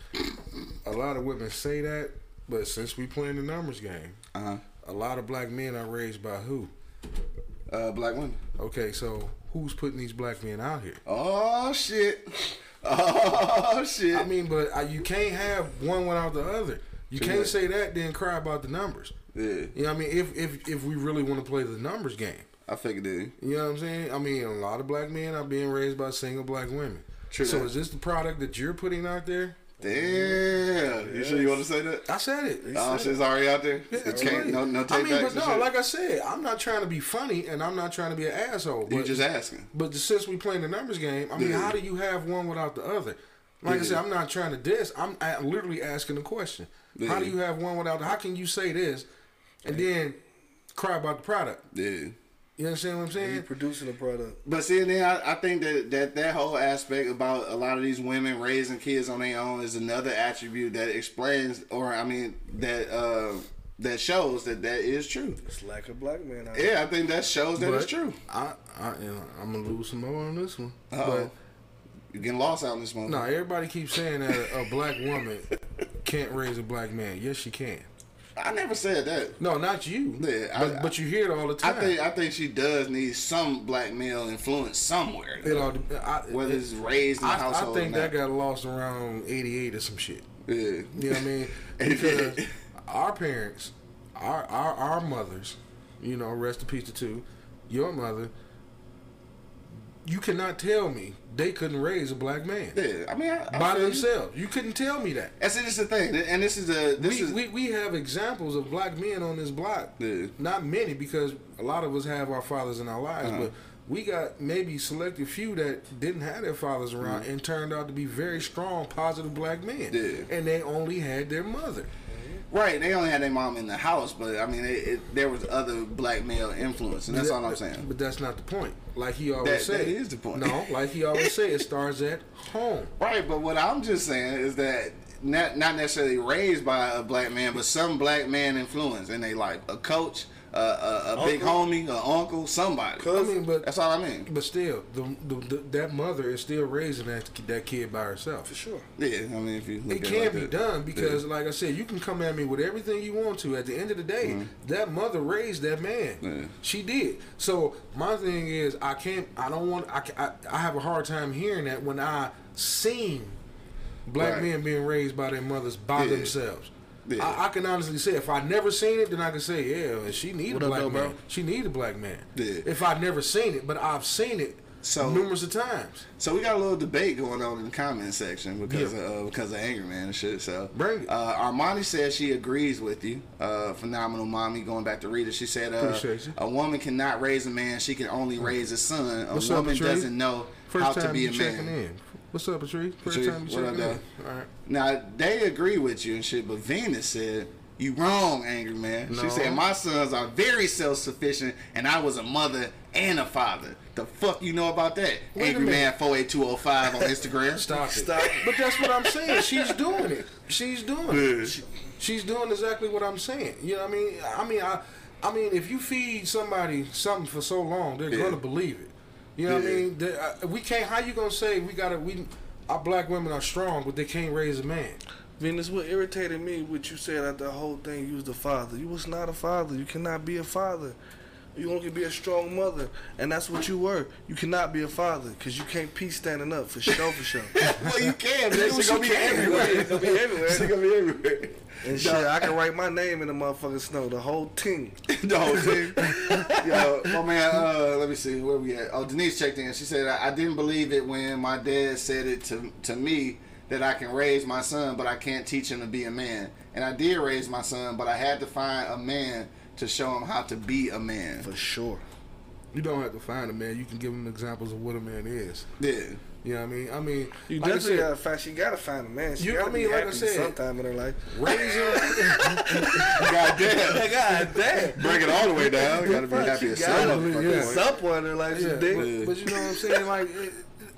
A lot of women say that, but since we playing the numbers game, Uh huh. a lot of black men are raised by who? Uh, black women. Okay, so who's putting these black men out here? Oh shit. Oh shit. I mean, but uh, you can't have one without the other. You can't say that then cry about the numbers. yeah, You know what I mean? If if if we really want to play the numbers game. I figured it. You know what I'm saying? I mean, a lot of black men are being raised by single black women. True so that. is this the product that you're putting out there? Damn. You sure you want to say that? I said it. Oh, shit's already out there. Yeah, It can't- no, no I mean, but no, like I said, I'm not trying to be funny and I'm not trying to be an asshole. you But just asking. But since we playing the numbers game, I mean, Yeah. how do you have one without the other? Like I said, I'm not trying to diss. I'm literally asking a question. How do you have one without? The, how can you say this and then cry about the product? Yeah. You understand what I'm saying? You saying? producing a product. But see, then I, I think that, that that whole aspect about a lot of these women raising kids on their own is another attribute that explains, or I mean, that uh, that shows that that is true. It's like a black man out here. Yeah, I think that shows that it's true. I, I, you know, I'm gonna lose some more on this one. Uh-oh. You're getting lost out in this But moment. no, everybody keeps saying that a, a black woman can't raise a black man. Yes, she can. I never said that. No, not you. Yeah, I- but, but you hear it all the I time. think I think she does need some black male influence somewhere. it all, I, Whether it- it's raised in the I, household. I think that got lost around '88 or some shit. Yeah. You know what I mean? Because our parents, our, our our mothers, you know, rest in peace to two, your mother. You cannot tell me they couldn't raise a black man Yeah, I mean, I, I by feel you. themselves. You couldn't tell me that. That's just the thing, and this is a this we, is we, we have examples of black men on this block. Yeah. Not many because a lot of us have our fathers in our lives, Uh-huh. but we got maybe selected few that didn't have their fathers around and turned out to be very strong, positive black men. Yeah. And they only had their mother. Right. They only had their mom in the house, but I mean, it, it, there was other black male influence, and that's all I'm saying. But that's not the point. Like he always That- said. that is the point. No, like he always said, it starts at home. Right, but what I'm just saying is that not not necessarily raised by a black man, but some black man influence in their life. A coach, a, a, a big homie, a uncle, somebody. I mean, but That's all I mean. but still, the, the, the that mother is still raising that that kid by herself. For sure. Yeah, I mean, if you look It at can like be that. done because, like I said, you can come at me with everything you want to. At the end of the day, that mother raised that man. Mm-hmm. Yeah. She did. So my thing is, I can't. I don't want. I, I, I have a hard time hearing that when I seen black Right. men being raised by their mothers by Yeah. themselves. Yeah. I, I can honestly say, if I never seen it, then I can say, yeah, she need What a black though, man. bro? She need a black man. Yeah. If I never seen it, but I've seen it So- numerous of times. So we got a little debate going on in the comment section because Yeah. of, uh, because of Angry Man and shit. So Bring it. Uh, Armani says she agrees with you. Uh, phenomenal mommy. Going back to Rita, she said uh, a woman cannot raise a man; she can only raise a son. A What's woman Patrice? doesn't know First how to be a checking man. In. What's up, Patrice? First Patrice, time you what up, checking in. All right. Now they agree with you and shit, but Venus said. You wrong, angry man. She said my sons are very self-sufficient, and I was a mother and a father. The fuck you know about that? Wait angry man four eight two zero five on Instagram. Stop it. Stop. But that's what I'm saying. She's doing it. She's doing it. She- she's doing exactly what I'm saying. You know what I mean? I mean, I, I mean, if you feed somebody something for so long, they're Yeah. gonna believe it. You know what I mean? They- uh, we can't. How you gonna say we gotta? We our black women are strong, but they can't raise a man. Venus, what irritated me, what you said at the whole thing, you was the father. You was not a father. You cannot be a father. You want to be a strong mother, and that's what you were. You cannot be a father because you can't pee standing up for sure, for sure. well, you can. Man. Do She gonna be can. everywhere. It's gonna be everywhere. She gonna be everywhere. And shit, I can write my name in the motherfucking snow, the whole team. the whole thing. Yo, my man, uh, let me see where we at. Oh, Denise checked in. She said, I, I didn't believe it when my dad said it to to me that I can raise my son, but I can't teach him to be a man. And I did raise my son, but I had to find a man to show him how to be a man. For sure. You don't have to find a man. You can give him examples of what a man is. Yeah. You know what I mean? I mean, You like definitely said, gotta find. She gotta find a man. She You- gotta I mean, be like I said- sometime in her life. raising. God damn. God damn. Bring it all the way down. Gotta be happy she as got some it. motherfucking Yeah. point. In her life. Yeah, but, but you know what I'm saying? Like, it,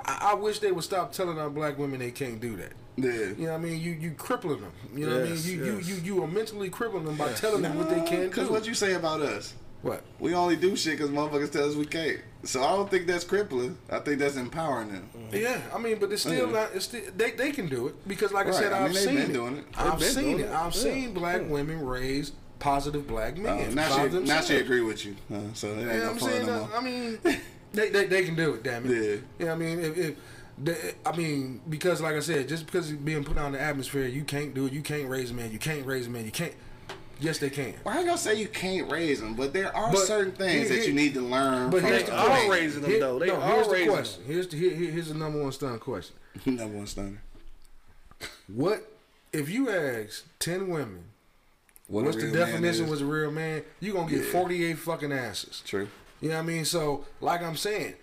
I, I wish they would stop telling our black women they can't do that. Yeah. You know what I mean? You you crippling them. You know Yes, what I mean? You, yes. you you you are mentally crippling them by telling them what they can't Because what you say about us? what? We only do shit because motherfuckers tell us we can't. So I don't think that's crippling. I think that's empowering them. Yeah, I mean, but it's still Yeah. not. It's still, they they can do it because, like Right, I said, I mean, I've they've seen it. doing it. I've seen it. it. I've Yeah. seen black women raise positive black men. Uh, now she, now she agree with you. Uh, so ain't You know no what I'm saying? no Uh. I mean, they, they they can do it. Damn it. Yeah. You know what I mean? If, if they, I mean, because like I said, just because it's being put out in the atmosphere, you can't do it. You can't raise a man. You can't raise a man. You can't. Yes, they can. Well, I ain't gonna say you can't raise them, but there are But certain things here- that you need to learn. But from here's They the are raising them, Here- though. They no, are here's the raising question. Here's the here, here- here's the number one stun question. number one stunner. What if you ask ten women? What what's the definition is. was a real man? You are gonna get Yeah. forty eight fucking answers. True. You know what I mean? So, like I'm saying,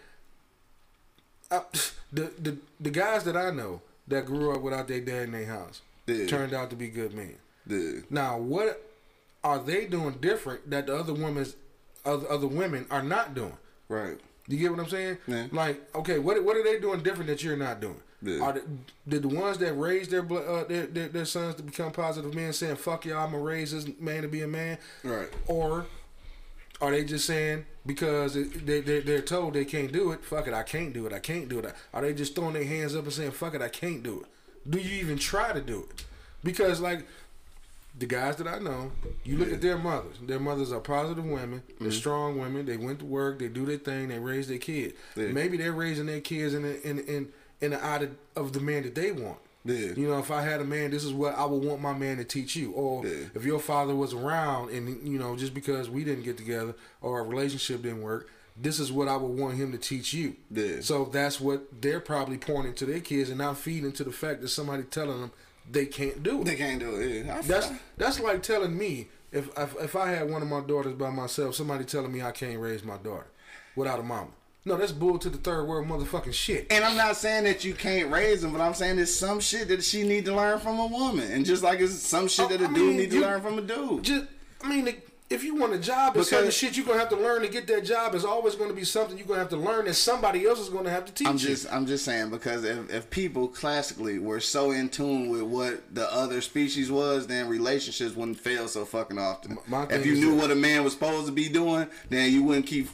uh, the the the guys that I know that grew up without their dad in their house Yeah. turned out to be good men. Yeah. Now, what are they doing different that the other women's other other women are not doing? Right. You get what I'm saying? Yeah. Like, okay, what what are they doing different that you're not doing? Yeah. Are the, did the ones that raise their, uh, their, their their sons to become positive men saying "fuck y'all, I'm gonna raise this man to be a man"? Right. Or are they just saying because they they they're told they can't do it? Fuck it, I can't do it. I can't do it. Are they just throwing their hands up and saying "fuck it, I can't do it"? Do you even try to do it? Because like the guys that I know, you look at their mothers. Their mothers are positive women. They're mm-hmm. strong women. They went to work. They do their thing. They raise their kids. Yeah. Maybe they're raising their kids in the, in in in the eye of the man that they want. Yeah. You know, if I had a man, this is what I would want my man to teach you. Or Yeah. if your father was around and you know, just because we didn't get together or our relationship didn't work, this is what I would want him to teach you. Yeah. So that's what they're probably pointing to their kids and not feeding to the fact that somebody telling them they can't do it. They can't do it. Yeah. That's that's like telling me if, if if I had one of my daughters by myself, somebody telling me I can't raise my daughter without a mama. No, that's bull to the third world motherfucking shit. And I'm not saying that you can't raise them, but I'm saying there's some shit that she need to learn from a woman, and just like it's some shit oh, that a Oh, dude mean, need to you- learn from a dude. Just, I mean, if you want a job, there's certain shit you're gonna have to learn to get that job. Is always going to be something you're gonna have to learn that somebody else is going to have to teach I'm you. just I'm just saying because if, if people classically were so in tune with what the other species was, then relationships wouldn't fail so fucking often. My if you knew that- what a man was supposed to be doing, then you wouldn't keep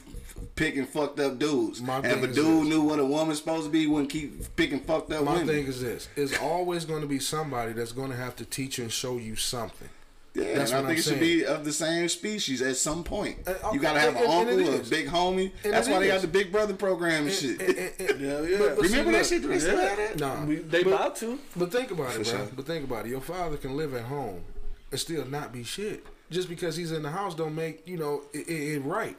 picking fucked up dudes. My and if a dude this. knew what a woman's supposed to be, wouldn't keep picking fucked up My women. My thing is this: it's always going to be somebody that's going to have to teach you and show you something. yeah, that's and I think I'm it should be of the same species at some point. Uh, okay, you gotta have and- an and it uncle, a big homie. And That's it why they got the Big Brother program and, And- shit. and- and- and- Yeah, yeah. but- but see, Remember that look, shit? Do they still have that? Nah, We, they but- about to. But think about it, For bro. sure. But think about it. Your father can live at home and still not be shit. Just because he's in the house don't make you know it, it, it right.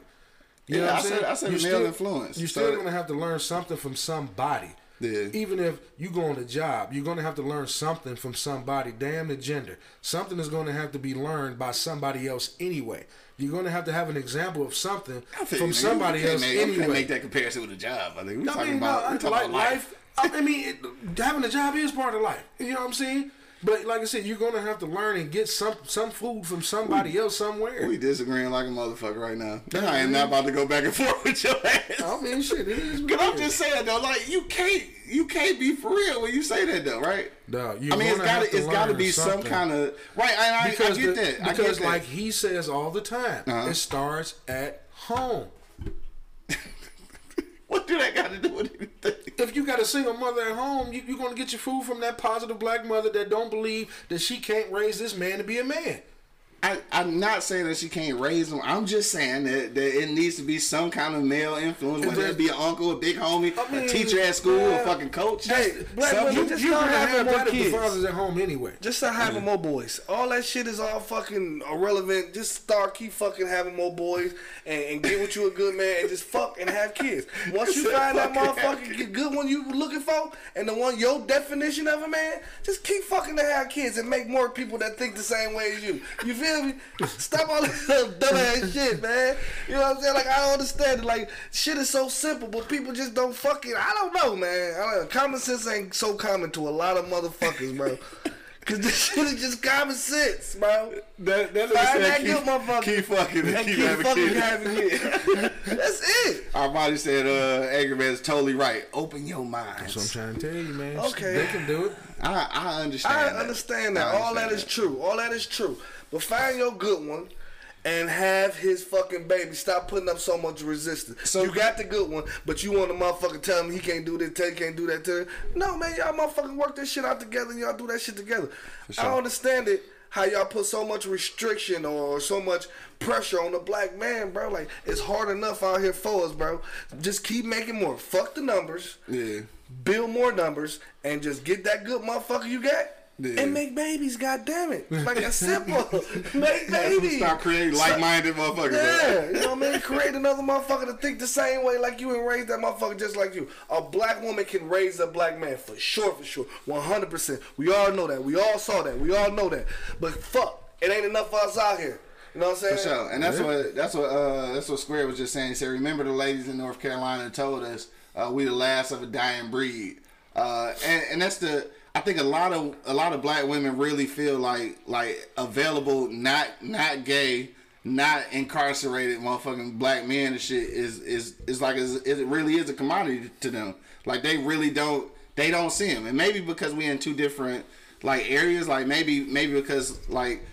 You know Yeah, what I said-? I said You male still- influence. You're So still that- gonna have to learn something from somebody. Yeah. Even if you go on a job, you're gonna have to learn something from somebody. Damn the gender. Something is gonna have to be learned by somebody else anyway. You're gonna have to have an example of something from somebody else make, anyway. make that comparison with a job. I think we're I talking mean, about, no, we're talking like about life. life. I mean, it, having a job is part of life. You know what I'm saying? But like I said, you're gonna have to learn and get some some food from somebody else somewhere. We disagreeing like a motherfucker right now. And I am not about to go back and forth with your ass. I mean, shit, it is. Cause I'm just saying though, like you can't you can't be for real when you say that though, right? Dog, you're I mean, it's gotta it's gotta be some kind of right. I, I, I get the- that. I because get that. like he says all the time, Uh-huh. it starts at home. what do that got to do with anything? If you got a single mother at home, you, you're gonna get your food from that positive black mother that don't believe that she can't raise this man to be a man. I, I'm not saying that she can't raise them. I'm just saying that, that it needs to be some kind of male influence, whether it be an uncle, a big homie, I mean, a teacher at school, yeah. a fucking coach. Hey, black Something- women You, just you start can having have more that kids. father's at home anyway. Just start having more boys. All that shit is all fucking irrelevant. Just start keep fucking having more boys and, and get with you a good man and just fuck and have kids. Once you find that fuck and have motherfucker good one you looking for and the one your definition of a man, just keep fucking to have kids and make more people that think the same way as you. You feel me? Stop all this little dumbass shit, man. You know what I'm saying? Like I don't understand it. Like shit is so simple, but people just don't fucking. I don't know, man. I don't, common sense ain't so common to a lot of motherfuckers, bro. Cause this shit is just common sense, bro. That, that Find said that keep, good motherfucker. Keep fucking and And keep, keep having fucking kids. having kids. That's it. Our body said, uh, Angry Man is totally right. Open your mind." That's what I'm trying to tell you, man. Okay. They can do it. I, I understand. I that. understand that. I All that understand is true. All that is true. But find your good one and have his fucking baby. Stop putting up so much resistance. So- you got the good one, but you want the motherfucker tell him he can't do this, tell he can't do that to. No, man, y'all motherfucking work this shit out together and y'all do that shit together. I don't understand it. How y'all put so much restriction or so much pressure on the black man, bro? Like it's hard enough out here for us, bro. Just keep making more. Fuck the numbers Yeah. build more numbers, and just get that good motherfucker you got. Yeah. And make babies, god damn it. Like that's simple. make babies. Stop creating like-minded motherfuckers. Yeah, you know what I mean? Create another motherfucker to think the same way like you and raise that motherfucker just like you. A black woman can raise a black man for sure, for sure. 100%. We all know that. We all saw that. We all know that. But fuck, it ain't enough for us out here. You know what I'm saying? For sure, and that's what that's what uh, that's what Square was just saying. He said, "Remember the ladies in North Carolina told us uh, we the last of a dying breed," uh, and and that's the. I think a lot of a lot of black women really feel like like available, not not gay, not incarcerated, motherfucking black men and shit is is is like is, it really is a commodity to them. Like they really don't they don't see them, and maybe because we in two different like areas, like maybe maybe because like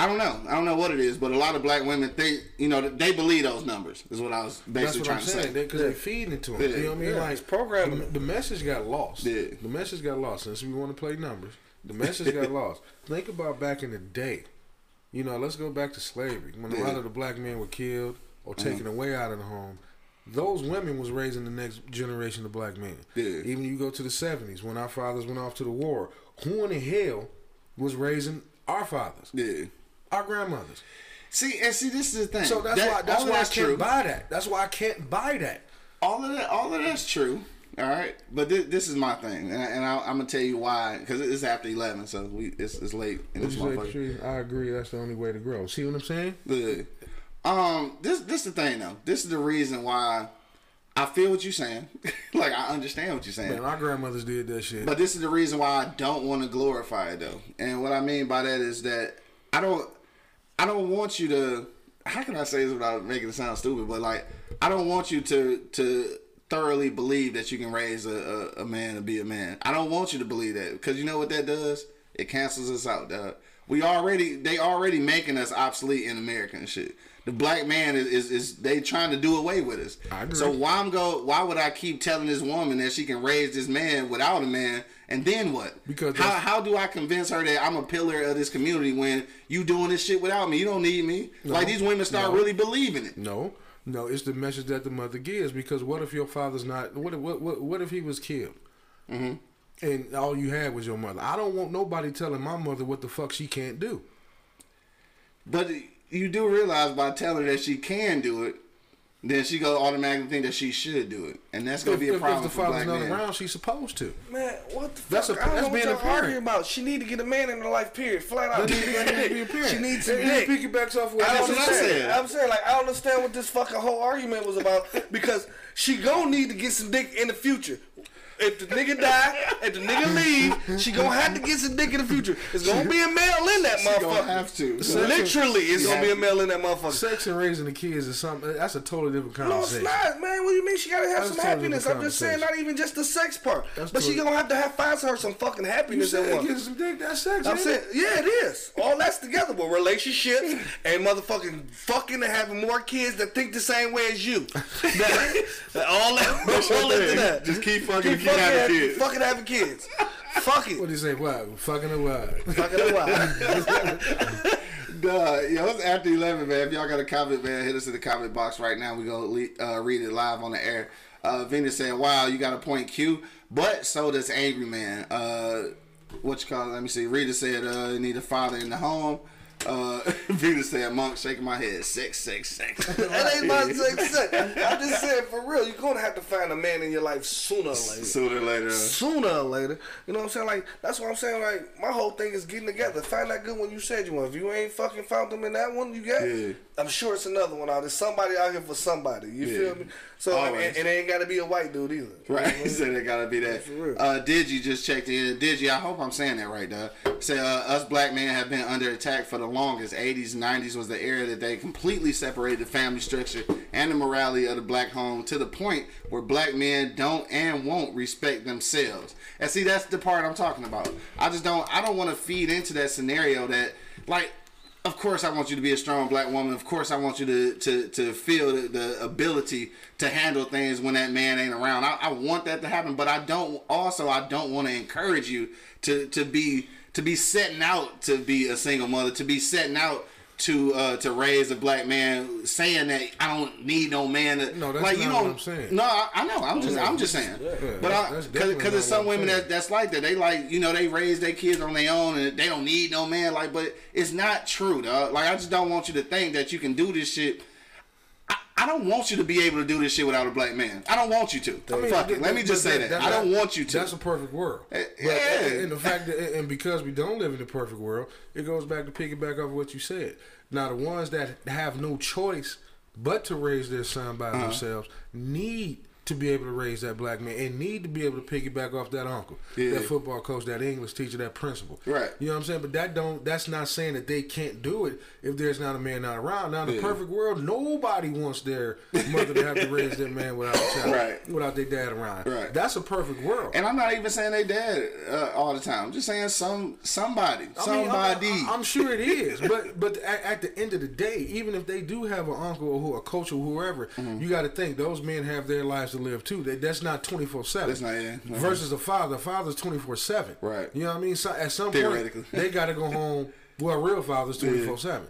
I don't know. I don't know what it is, but a lot of black women think, you know, they believe those numbers. Is what I was basically trying I'm to saying. say. Because they're feeding it to them. Yeah. You know what I mean? Yeah, like it's programming. The, the message got lost. Yeah. The message got lost. Since we want to play numbers, the message got lost. Think about back in the day. You know, let's go back to slavery when a lot of the black men were killed or uh-huh. taken away out of the home. Those women was raising the next generation of black men. Yeah. Even you go to the '70s when our fathers went off to the war. Who in the hell was raising our fathers? Yeah. Our grandmothers. See, and see, this is the thing. So that's That- why that's why I can't true. buy that. That's why I can't buy that. all of that, all of that's true. All right, but this, this is my thing, and, I, and I, I'm gonna tell you why. Because it's after eleven, so we it's, it's late in What this you motherfucker. I agree. That's the only way to grow. See what I'm saying? Good. Um, this this the thing though. This is the reason why I feel what you're saying. like I understand what you're saying. Man, our grandmothers did that shit. But this is the reason why I don't want to glorify it though. And what I mean by that is that I don't I don't want you to how can I say this without making it sound stupid, but like I don't want you to to thoroughly believe that you can raise a, a, a man to be a man. I don't want you to believe that because you know what that does? It cancels us out, dog. We already they already making us obsolete in America and shit. The black man is, is, is they trying to do away with us. I agree. So why I'm go? Why would I keep telling this woman that she can raise this man without a man? And then what? Because how how do I convince her that I'm a pillar of this community when you doing this shit without me? You don't need me. like these women start No. really believing it. no, no, it's the message that the mother gives. Because what if your father's not? What if, what what, what if he was killed? Mm-hmm. And all you had was your mother. I don't want nobody telling my mother what the fuck she can't do. But you do realize by telling her that she can do it, then she go automatically think that she should do it, and that's gonna If, be a if- if problem the for father's black not men. around, she's supposed to. Man, what the That's fuck? a- I that's being a parent. about. She need to get a man in her life, period. Flat out. That needs- to be a parent. She needs some And then dick. piggybacks off what I That's don't what I understand. said. I'm saying like I don't understand what this fucking whole argument was about because she gonna need to get some dick in the future. If the nigga die, if the nigga leave, she gonna have to get some dick in the future. It's gonna be a male in that She gonna motherfucker. have to. Literally, it's gonna be a male in that motherfucker. Sex and raising the kids is something. That's a totally different No, it's conversation. not, man. What do you mean? She gotta have That's some totally happiness. I'm just saying, not even just the sex part, That's but she totally- gonna have to have find her some fucking happiness at said once. getting some dick. That's sex. I'm ain't saying, it? yeah, it is. All that's together with relationships and motherfucking fucking and having more kids that think the same way as you. That- all that, all into that. Just keep fucking keep fucking having having- kids. Fucking having kids. Fuck What do you say? What? Fucking a what? Fuck it a while. Duh, yo, it's after 11, man. If y'all got a comment, man, hit us in the comment box right now. we going to uh, read it live on the air. Uh, Venus said, wow, you got a point Q, but so does Angry Man. Uh, what you call it? Let me see. Rita said, uh, you need a father in the home. Uh, Venus said, Monk shaking my head. Six, six, six. That ain't my success. I'm just saying, for real, you're gonna have to find a man in your life sooner or later. Sooner or later. Sooner or later, you know what I'm saying? Like that's what I'm saying. Like my whole thing is getting together. Find that good one you said you want. If you ain't fucking found them in that one you got, Yeah. I'm sure it's another one out. There's somebody out here for somebody. You Yeah. feel me? So and, and it ain't got to be a white dude either. Right, he said it gotta be that. For real. Uh, Digi just checked in. Digi, I hope I'm saying that right, Doug. Say uh, us black men have been under attack for the longest. 80s, 90s was the era that they completely separated the family structure and the morality of the black home to the point where black men don't and won't respect themselves. And see, that's the part I'm talking about. I just don't. I don't want to feed into that scenario that like of course I want you to be a strong black woman. Of course I want you to to, to feel the, the ability to handle things when that man ain't around. I, I want that to happen, but I don't also I don't want to encourage you to to be to be setting out to be a single mother, to be setting out to uh, to raise a black man, saying that I don't need no man. To, No, that's like you not don't. what I'm saying. No, I, I know. I'm just I'm just saying. but that's- I, that's cause, cause there's some women that that's like that. They like, you know, they raise their kids on their own and they don't need no man. Like, but it's not true, dog. Like, I just don't want you to think that you can do this shit. I, don't want you to be able to do this shit without a black man. I don't want you to. I mean, Fuck it. Let me just say that. I don't want you to. That's a perfect world. Eh, But, yeah. And the fact that, and because we don't live in a perfect world, it goes back to piggyback off what you said. Now, the ones that have no choice but to raise their son by Uh-huh. themselves need to be able to raise that black man and need to be able to piggyback off that uncle, Yeah. that football coach, that English teacher, that principal. Right. You know what I'm saying? But that don't. That's not saying that they can't do it if there's not a man not around. Now, in the perfect world, nobody wants their mother to have to raise their man without a child, Right. without their dad around. Right. That's a perfect world. and I'm not even saying they dad uh, all the time. I'm just saying some somebody, I mean, somebody. I'm, I'm sure it is, but but at, at the end of the day, even if they do have an uncle or who, a coach or whoever, Mm-hmm. you got to think those men have their lives to live too. They, that's not twenty four seven. That's not, yeah. Mhm. Versus a father, a father's twenty four seven. Right. You know what I mean? So at some point, they got to go home. Well, real fathers twenty four seven.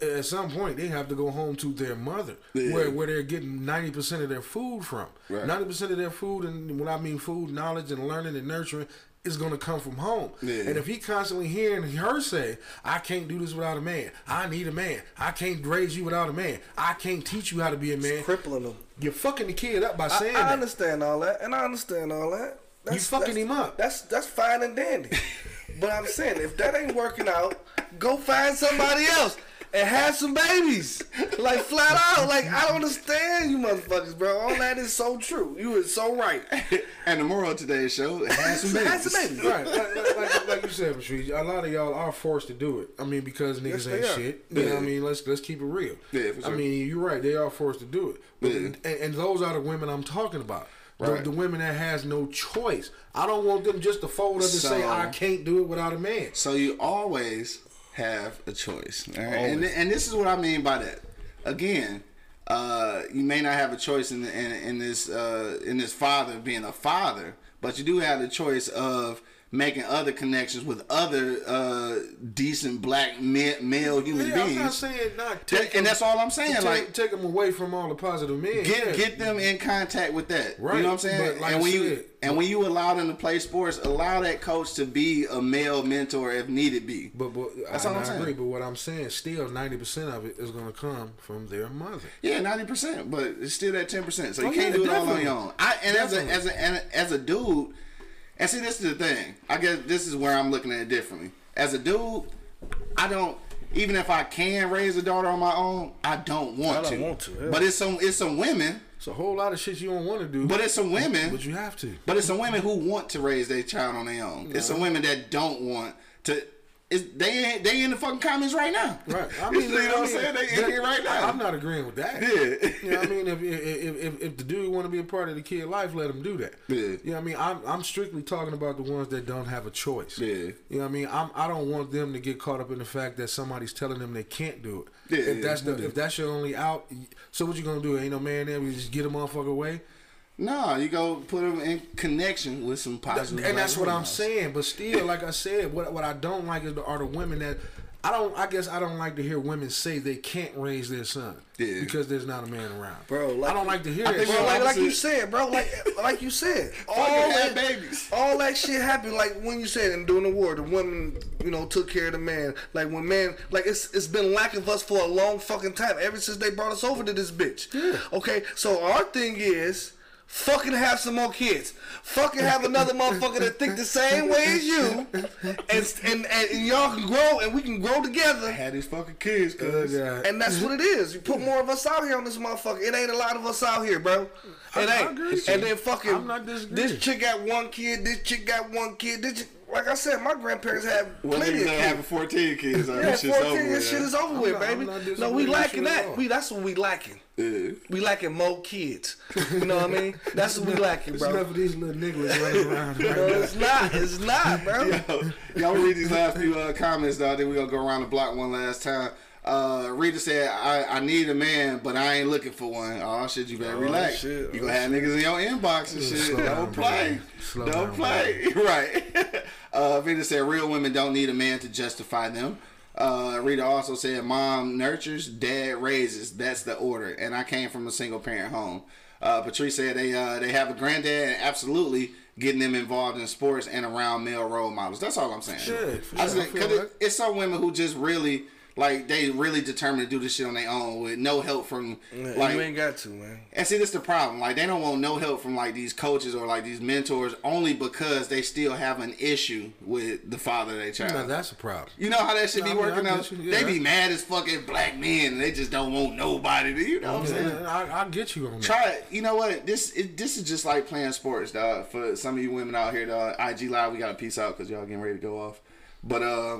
At some point, they have to go home to their mother, Yeah. where where they're getting ninety percent of their food from. Right. Ninety percent of their food, and when I mean food, knowledge, and learning and nurturing, is going to come from home. Yeah. And if he constantly hearing her say, "I can't do this without a man. I need a man. I can't raise you without a man. I can't teach you how to be a man," crippling them. you're fucking the kid up by I, saying I that. understand all that, and I understand all that. That's, fucking him up. That's that's fine and dandy. but I'm saying if that ain't working out, go find somebody else and have some babies. Like flat out. Like I don't understand you motherfuckers, bro. All that is so true. You is so right. and the moral of today's show: have some babies. Have some babies. Right, like, like, like, like you said, Patrice, a lot of y'all are forced to do it. I mean, because niggas Yes, ain't are. shit. You know what I mean? Let's let's keep it real. Yeah, for I mean, you're right. They are forced to do it. But Yeah. and, and those are the women I'm talking about. The, Right. the women that has no choice. I don't want them just to fold up and say I can't do it without a man. So you always have a choice, all right? and and this is what I mean by that. Again, uh, you may not have a choice in in, in this uh, in this father being a father, but you do have the choice of making other connections with other uh, decent black ma- male human Yeah, I'm not beings. saying not That- take and that's all I'm saying. take, Like take them away from all the positive men. get yeah. get them in contact with that. Right, You know what I'm saying? but like and when you and when you allow them to play sports, allow that coach to be a male mentor if needed be. But, but That's I, all I'm I saying. agree. But what I'm saying, still, ninety percent of it is going to come from their mother. Yeah, ninety percent, but it's still that ten percent. So you Oh, can't yeah, do it all on your own. I and as a as a and as a dude, and see this is the thing. I guess this is where I'm looking at it differently. As a dude, I don't. Even if I can raise a daughter on my own, I don't want I don't to. want to. But it's some it's some women. It's a whole lot of shit you don't want to do. But it's some women. But you have to. But it's some women who want to raise their child on their own. It's some women that don't want to. It's, they ain't they in the fucking comments right now. Right. I mean, you know I what I'm saying? They in here right now. I, am not agreeing with that. Yeah. You know what I mean? If if, if, if the dude want to be a part of the kid life, let him do that. Yeah. You know what I mean? I'm I'm strictly talking about the ones that don't have a choice. Yeah. You know what I mean? I'm I don't want them to get caught up in the fact that somebody's telling them they can't do it. Yeah, if that's the yeah. if that's your only out, so what you gonna do? Ain't no man there. You just get a motherfucker away. No, you go put them in connection with some positive. and that's what I'm saying. But still, like I said, what what I don't like is the, are the women that I don't. I guess I don't like to hear women say they can't raise their son Yeah. because there's not a man around. Bro, like- I don't like to hear I that. Bro, like, like you said, bro, like like you said, all that, babies. all that shit happened. Like when you said, and during the war, the women, you know, took care of the man. Like when man, like it's it's been lacking of us for a long fucking time. Ever since they brought us over to this bitch. Yeah. Okay, so our thing is. Fucking have some more kids. Fucking have another motherfucker that think the same way as you, and, and and y'all can grow and we can grow together. I had these fucking kids, Oh. God. And that's what it is. You put more of us out here on this motherfucker. It ain't a lot of us out here, bro. It ain't. and then fucking I'm not this chick got one kid. This chick got one kid. This chick, like I said, my grandparents had Well, plenty of kids. having 14 kids. Yeah, this 14, this shit is over I'm with, not- baby. not No, we lacking that. We that's what we lacking. Yeah. We lacking more kids. You know what I mean? That's what we lacking, It's bro. enough of these little niggas running around. No, it's not. It's not, bro. Yo, y'all read these last few uh, comments, though. Then we gonna go around the block one last time. Uh, Rita said, I, "I need a man, but I ain't looking for one." Oh shit, you better Oh, relax. shit. You gonna have niggas in your inbox and shit. slow down, Don't play. Slow Don't down, play. Right. uh, Rita said, "Real women don't need a man to justify them." Uh, Rita also said, "Mom nurtures, dad raises. That's the order." And I came from a single parent home. Uh, Patrice said they uh, they have a granddad and absolutely getting them involved in sports and around male role models. That's all I'm saying. Yeah, for I just sure. I cause it, it's some women who just really like they really determined to do this shit on their own with no help from Yeah, like you ain't got to, man. and see, this the problem. Like, they don't want no help from like these coaches or like these mentors, only because they still have an issue with the father of their child. That's a problem. you know how that should No, be I mean, working out. you. Yeah, they be mad as fucking black men, they just don't want nobody. To, you know what I'm saying? I, I get you on that. Try it. You know what? This it, this is just like playing sports, dog. For some of you women out here, dog. IG Live, we got to peace out because y'all getting ready to go off. But uh,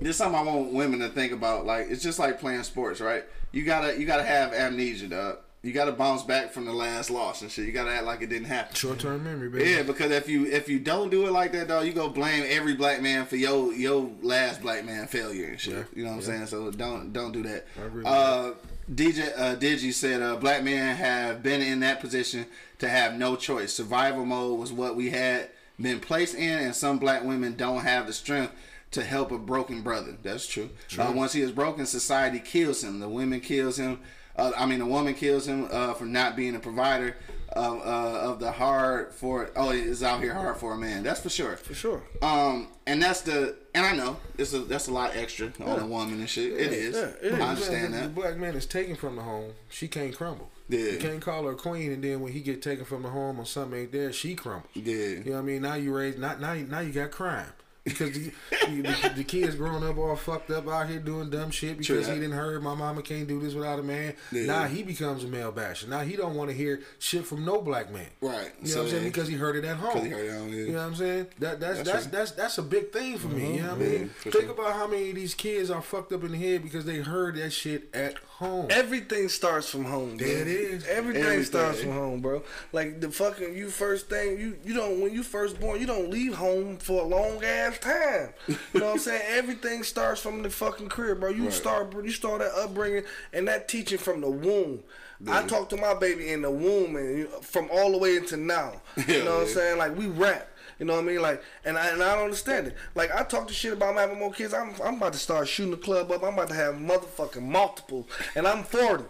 this something I want women to think about. Like it's just like playing sports, right? You gotta you gotta have amnesia, dog. You gotta bounce back from the last loss and shit. You gotta act like it didn't happen. Short term memory, baby. Yeah, because if you if you don't do it like that, dog, you go blame every black man for your your last black man failure and shit. Yeah, You know what I'm saying? So don't don't do that. I agree uh, DJ uh, Digi said, uh, "Black men have been in that position to have no choice. Survival mode was what we had been placed in, and some black women don't have the strength." To help a broken brother, that's true. Uh, once he is broken, society kills him. The women kills him. Uh, I mean, the woman kills him uh, for not being a provider of, uh, of the hard for. Oh, it's out here hard for a man. That's for sure. For sure. Um, and that's the. And I know it's a that's a lot extra on a woman and shit. It is. yeah, it is. I understand that. The black man is taken from the home. She can't crumble. Yeah. You can't call her a queen, and then when he get taken from the home or something ain't there, she crumbles. Yeah. You know what I mean? Now you raise not now. Now you got crime. Because the, the, the kids growing up all fucked up out here doing dumb shit because True he didn't heard my mama can't do this without a man. Yeah. Now he becomes a male basher. Now he don't want to hear shit from no black man. Right. You know So, what I'm saying? Because he heard it at home. 'Cause he heard it at home, yeah. You know what I'm saying? That that's That's that's that's that's, a big thing for me. You uh-huh. know what I mean? Think sure. about how many of these kids are fucked up in the head because they heard that shit at home. Everything starts from home. There it is. Everything, Everything. starts from home, bro. Like the fucking you first thing you you don't when you first born you don't leave home for a long ass time. You know what I'm saying? Everything starts from the fucking crib, bro. You Right. start you start that upbringing and that teaching from the womb. I talk to my baby in the womb and uh, from all the way into now. You Yeah, know what I'm saying? Like we rap. You know what I mean? Like, and I, and I don't understand it. Like, I talk to shit about having more kids. I'm, I'm about to start shooting the club up. I'm about to have motherfucking multiple, and I'm 40.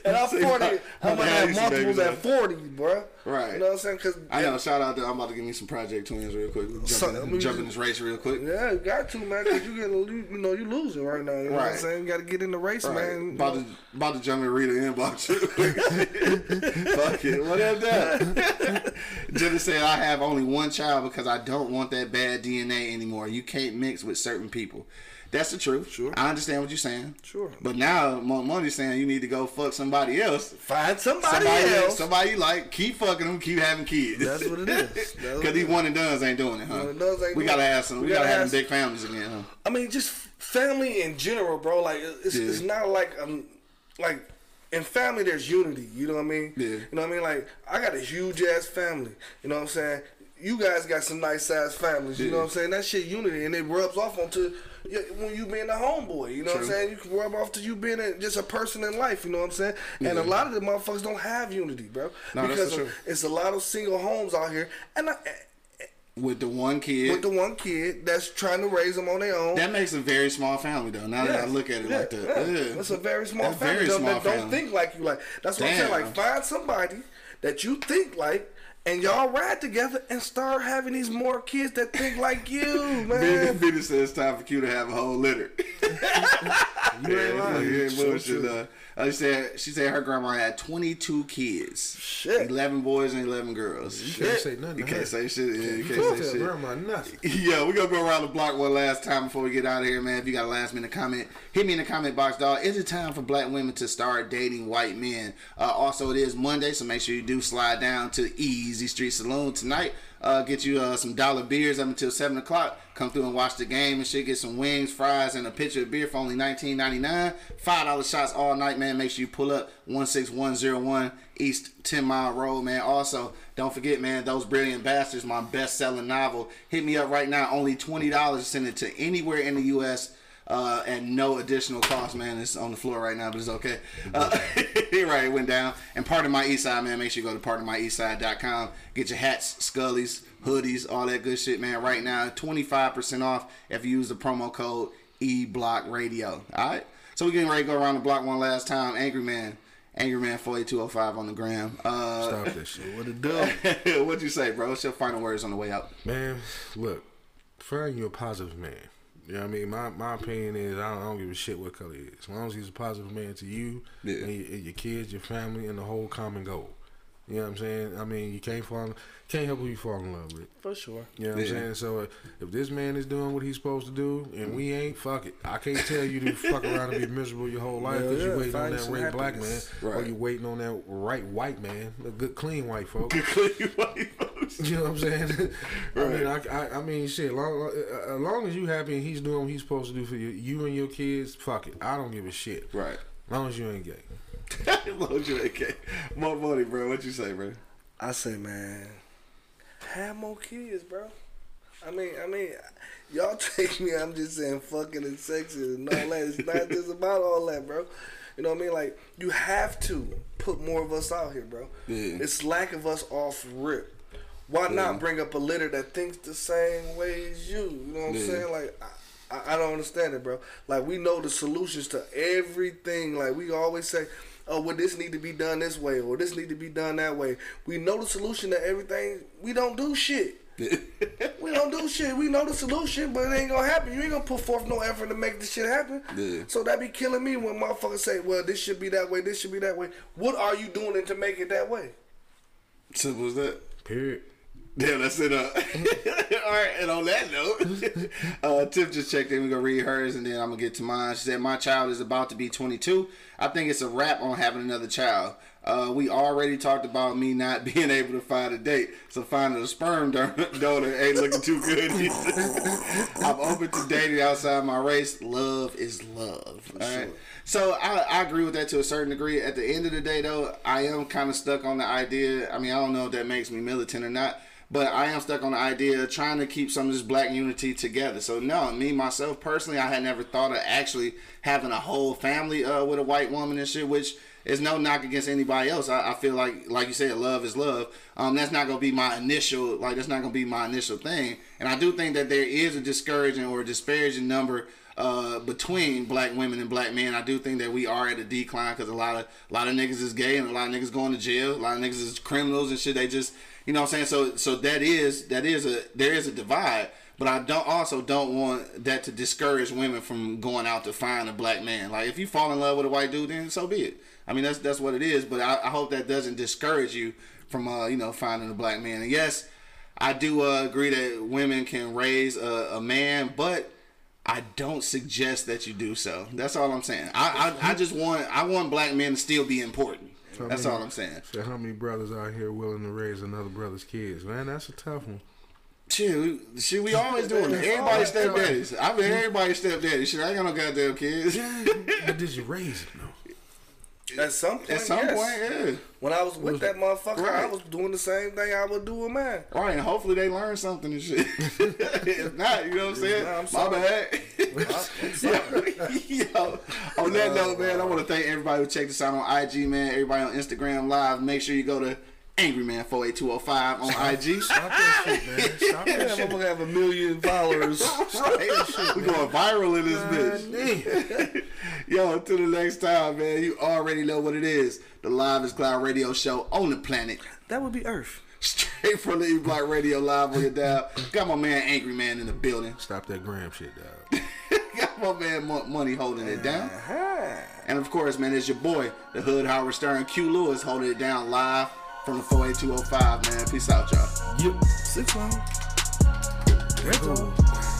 and I'm 40. I'm gonna have multiples at 40, bro. Right. You know what I'm saying? Cause I know. Shout out to. I'm about to give me some Project Twins real quick. Jump, So, in, I mean, jump in this race real quick. Yeah, you got to man, cause you get you, you know you losing right now. You know what I'm Right. saying? You got to get in the race, Right. man. About to about to jump in Rita inbox. Fuck it. What up, that? Jenna said I have only one child because I don't want that bad DNA anymore. You can't mix with certain people. That's the truth. Sure. I understand what you're saying. Sure. But now Mo- Money's saying you need to go fuck somebody else. Find somebody, Somebody else. somebody you like, keep fucking them, keep having kids. That's what it is. Because these one and done's ain't doing it, huh? One and dones ain't we gotta have some. We, gotta, gotta have them big families again, huh? I mean, just family in general, bro. Like it's, Yeah. it's not like um like in family there's unity. You know what I mean? Yeah. You know what I mean? Like I got a huge ass family. You know what I'm saying? you guys got some nice sized families. You know what I'm saying? That shit unity, and it rubs off onto when you being a homeboy. You know what I'm saying? You can rub off to you being a, just a person in life. You know what I'm saying? And a lot of the motherfuckers don't have unity, bro. No, because for of- sure. it's a lot of single homes out here, and I, eh, eh, With the one kid, with the one kid that's trying to raise them on their own. that makes a very small family though. Now that I look at it yeah, like that, yeah. It's a very small That's family. very small that don't think like you. Like that's what I'm saying. Like find somebody that you think like, and y'all ride together and start having these more kids that think like you, Biddy, man. Biddy said it's time for Q to have a whole litter. You ain't lying. You ain't bullshit, she said she said her grandma had 22 kids. Shit. 11 boys and 11 girls. You can't say nothing. You can't say shit. Yeah, you can't say shit. grandma nothing. Yeah, we gonna go around the block one last time before we get out of here, man. If you got a last minute comment, hit me in the comment box, dog. Is it time for black women to start dating white men? Uh, also, it is Monday, so make sure you do slide down to Easy Street Saloon tonight. Uh, get you uh, some dollar beers up until seven o'clock. Come through and watch the game and shit. Get some wings, fries, and a pitcher of beer for only nineteen ninety nine. Five dollar shots all night, man. Make sure you pull up one six one zero one East Ten Mile Road, man. Also, don't forget, man, those brilliant bastards, my best selling novel. Hit me up right now. Only twenty dollars. Send it to anywhere in the U.S. Uh, and no additional cost, man. It's on the floor right now, but it's okay. Uh, right, it went down. And Pardon My Eastside, man. Make sure you go to pardonmyeastside.com. Get your hats, scullies, hoodies, all that good shit, man. Right now, 25% off if you use the promo code eBlockRadio. All right? So we're getting ready to go around the block one last time. Angry Man. Angry Man 48205 on the gram. Uh, Stop that shit. What it do? what'd you say, bro? What's your final words on the way out? Man, look, find you a positive man. You know what I mean? My my opinion is I don't, I don't give a shit what color he is. As long as he's a positive man to you Yeah. and, your, and your kids, your family, and the whole common goal. You know what I'm saying? I mean, you can't fall, can't help who you fall in love with. For sure. You know what Yeah. I'm saying? So uh, if this man is doing what he's supposed to do and we ain't, fuck it. I can't tell you to fuck around and be miserable your whole life because Yeah, you yeah, waiting on that some right black man happiness. or you waiting on that right white man, a good clean white folk. Good clean white folks. You know what I'm saying? I mean, I, I, I mean, shit. Long, uh, as long as you happy and he's doing what he's supposed to do for you, you and your kids, fuck it. I don't give a shit. Right. As long as you ain't gay. Load you AK. Monk Money, bro. What you say, bro? I say, man, have more kids, bro. I mean, I mean, y'all take me. I'm just saying, fucking and sexy and all that. It's not just about all that, bro. You know what I mean? Like, you have to put more of us out here, bro. Yeah. It's lack of us off rip. Why not bring up a litter that thinks the same way as you? You know what I'm saying? Like, I, I don't understand it, bro. Like, we know the solutions to everything. Like, we always say, oh, well, this need to be done this way, or this need to be done that way. We know the solution to everything. We don't do shit. We don't do shit. We know the solution, but it ain't gonna happen. You ain't gonna put forth no effort to make this shit happen. Yeah. So that be killing me when motherfuckers say, "Well, this should be that way. This should be that way." What are you doing to make it that way? Simple as that. Period. Yeah, that's it. Uh, all right, and on that note, uh, Tiff just checked in. We're going to read hers and then I'm going to get to mine. She said, My child is about to be 22. I think it's a wrap on having another child. Uh, we already talked about me not being able to find a date, so finding a sperm donor ain't looking too good. I'm open to dating outside my race. Love is love. All right. So I, I agree with that to a certain degree. At the end of the day, though, I am kind of stuck on the idea. I mean, I don't know if that makes me militant or not, but I am stuck on the idea of trying to keep some of this black unity together. So no, me myself personally, I had never thought of actually having a whole family uh, with a white woman and shit, which is no knock against anybody else. I, I feel like, like you said, love is love. Um, that's not gonna be my initial, like that's not gonna be my initial thing. And I do think that there is a discouraging or a disparaging number uh, between black women and black men. I do think that we are at a decline because a lot of a lot of niggas is gay and a lot of niggas going to jail. A lot of niggas is criminals and shit. They just you know what I'm saying. So so that is that is a there is a divide. But I don't also don't want that to discourage women from going out to find a black man. Like if you fall in love with a white dude, then so be it. I mean that's that's what it is. But I, I hope that doesn't discourage you from uh, you know finding a black man. And yes, I do uh, agree that women can raise a, a man, but I don't suggest that you do so. That's all I'm saying. I, I I just want I want black men to still be important. That's all I'm saying. So how many brothers out here willing to raise another brother's kids? Man, that's a tough one. Shit, we, shit, we always doing it. Everybody stepdaddies. I mean, everybody stepdaddy. Shit, I ain't got no goddamn kids. but did you raise them though? At some point, At some yes. point, yeah. When I was with that motherfucker, I was doing the same thing I would do with mine. Right, and hopefully they learn something and shit. if not, you know what I'm saying? Nah, I'm My sorry. bad. Yo, on that note, man, I want to thank everybody who checked us out on IG, man. Everybody on Instagram Live. Make sure you go to Angry Man 48205 on IG. Stop that shit, man. Stop that Damn, shit. I'm gonna have a million followers. right. We going viral in this bitch. Yo, until the next time, man. You already know what it is. The Live is Cloud Radio Show on the planet. that would be Earth. Straight from the E Block Radio Live on your dial. Got my man Angry Man in the building. Stop that gram shit, dog. Got my man Money holding it down. Uh-huh. And of course, man, it's your boy, the Hood Howard Stern, Q Lewis, holding it down live from the 48205, man. Peace out, y'all. Yep. Six one. There go.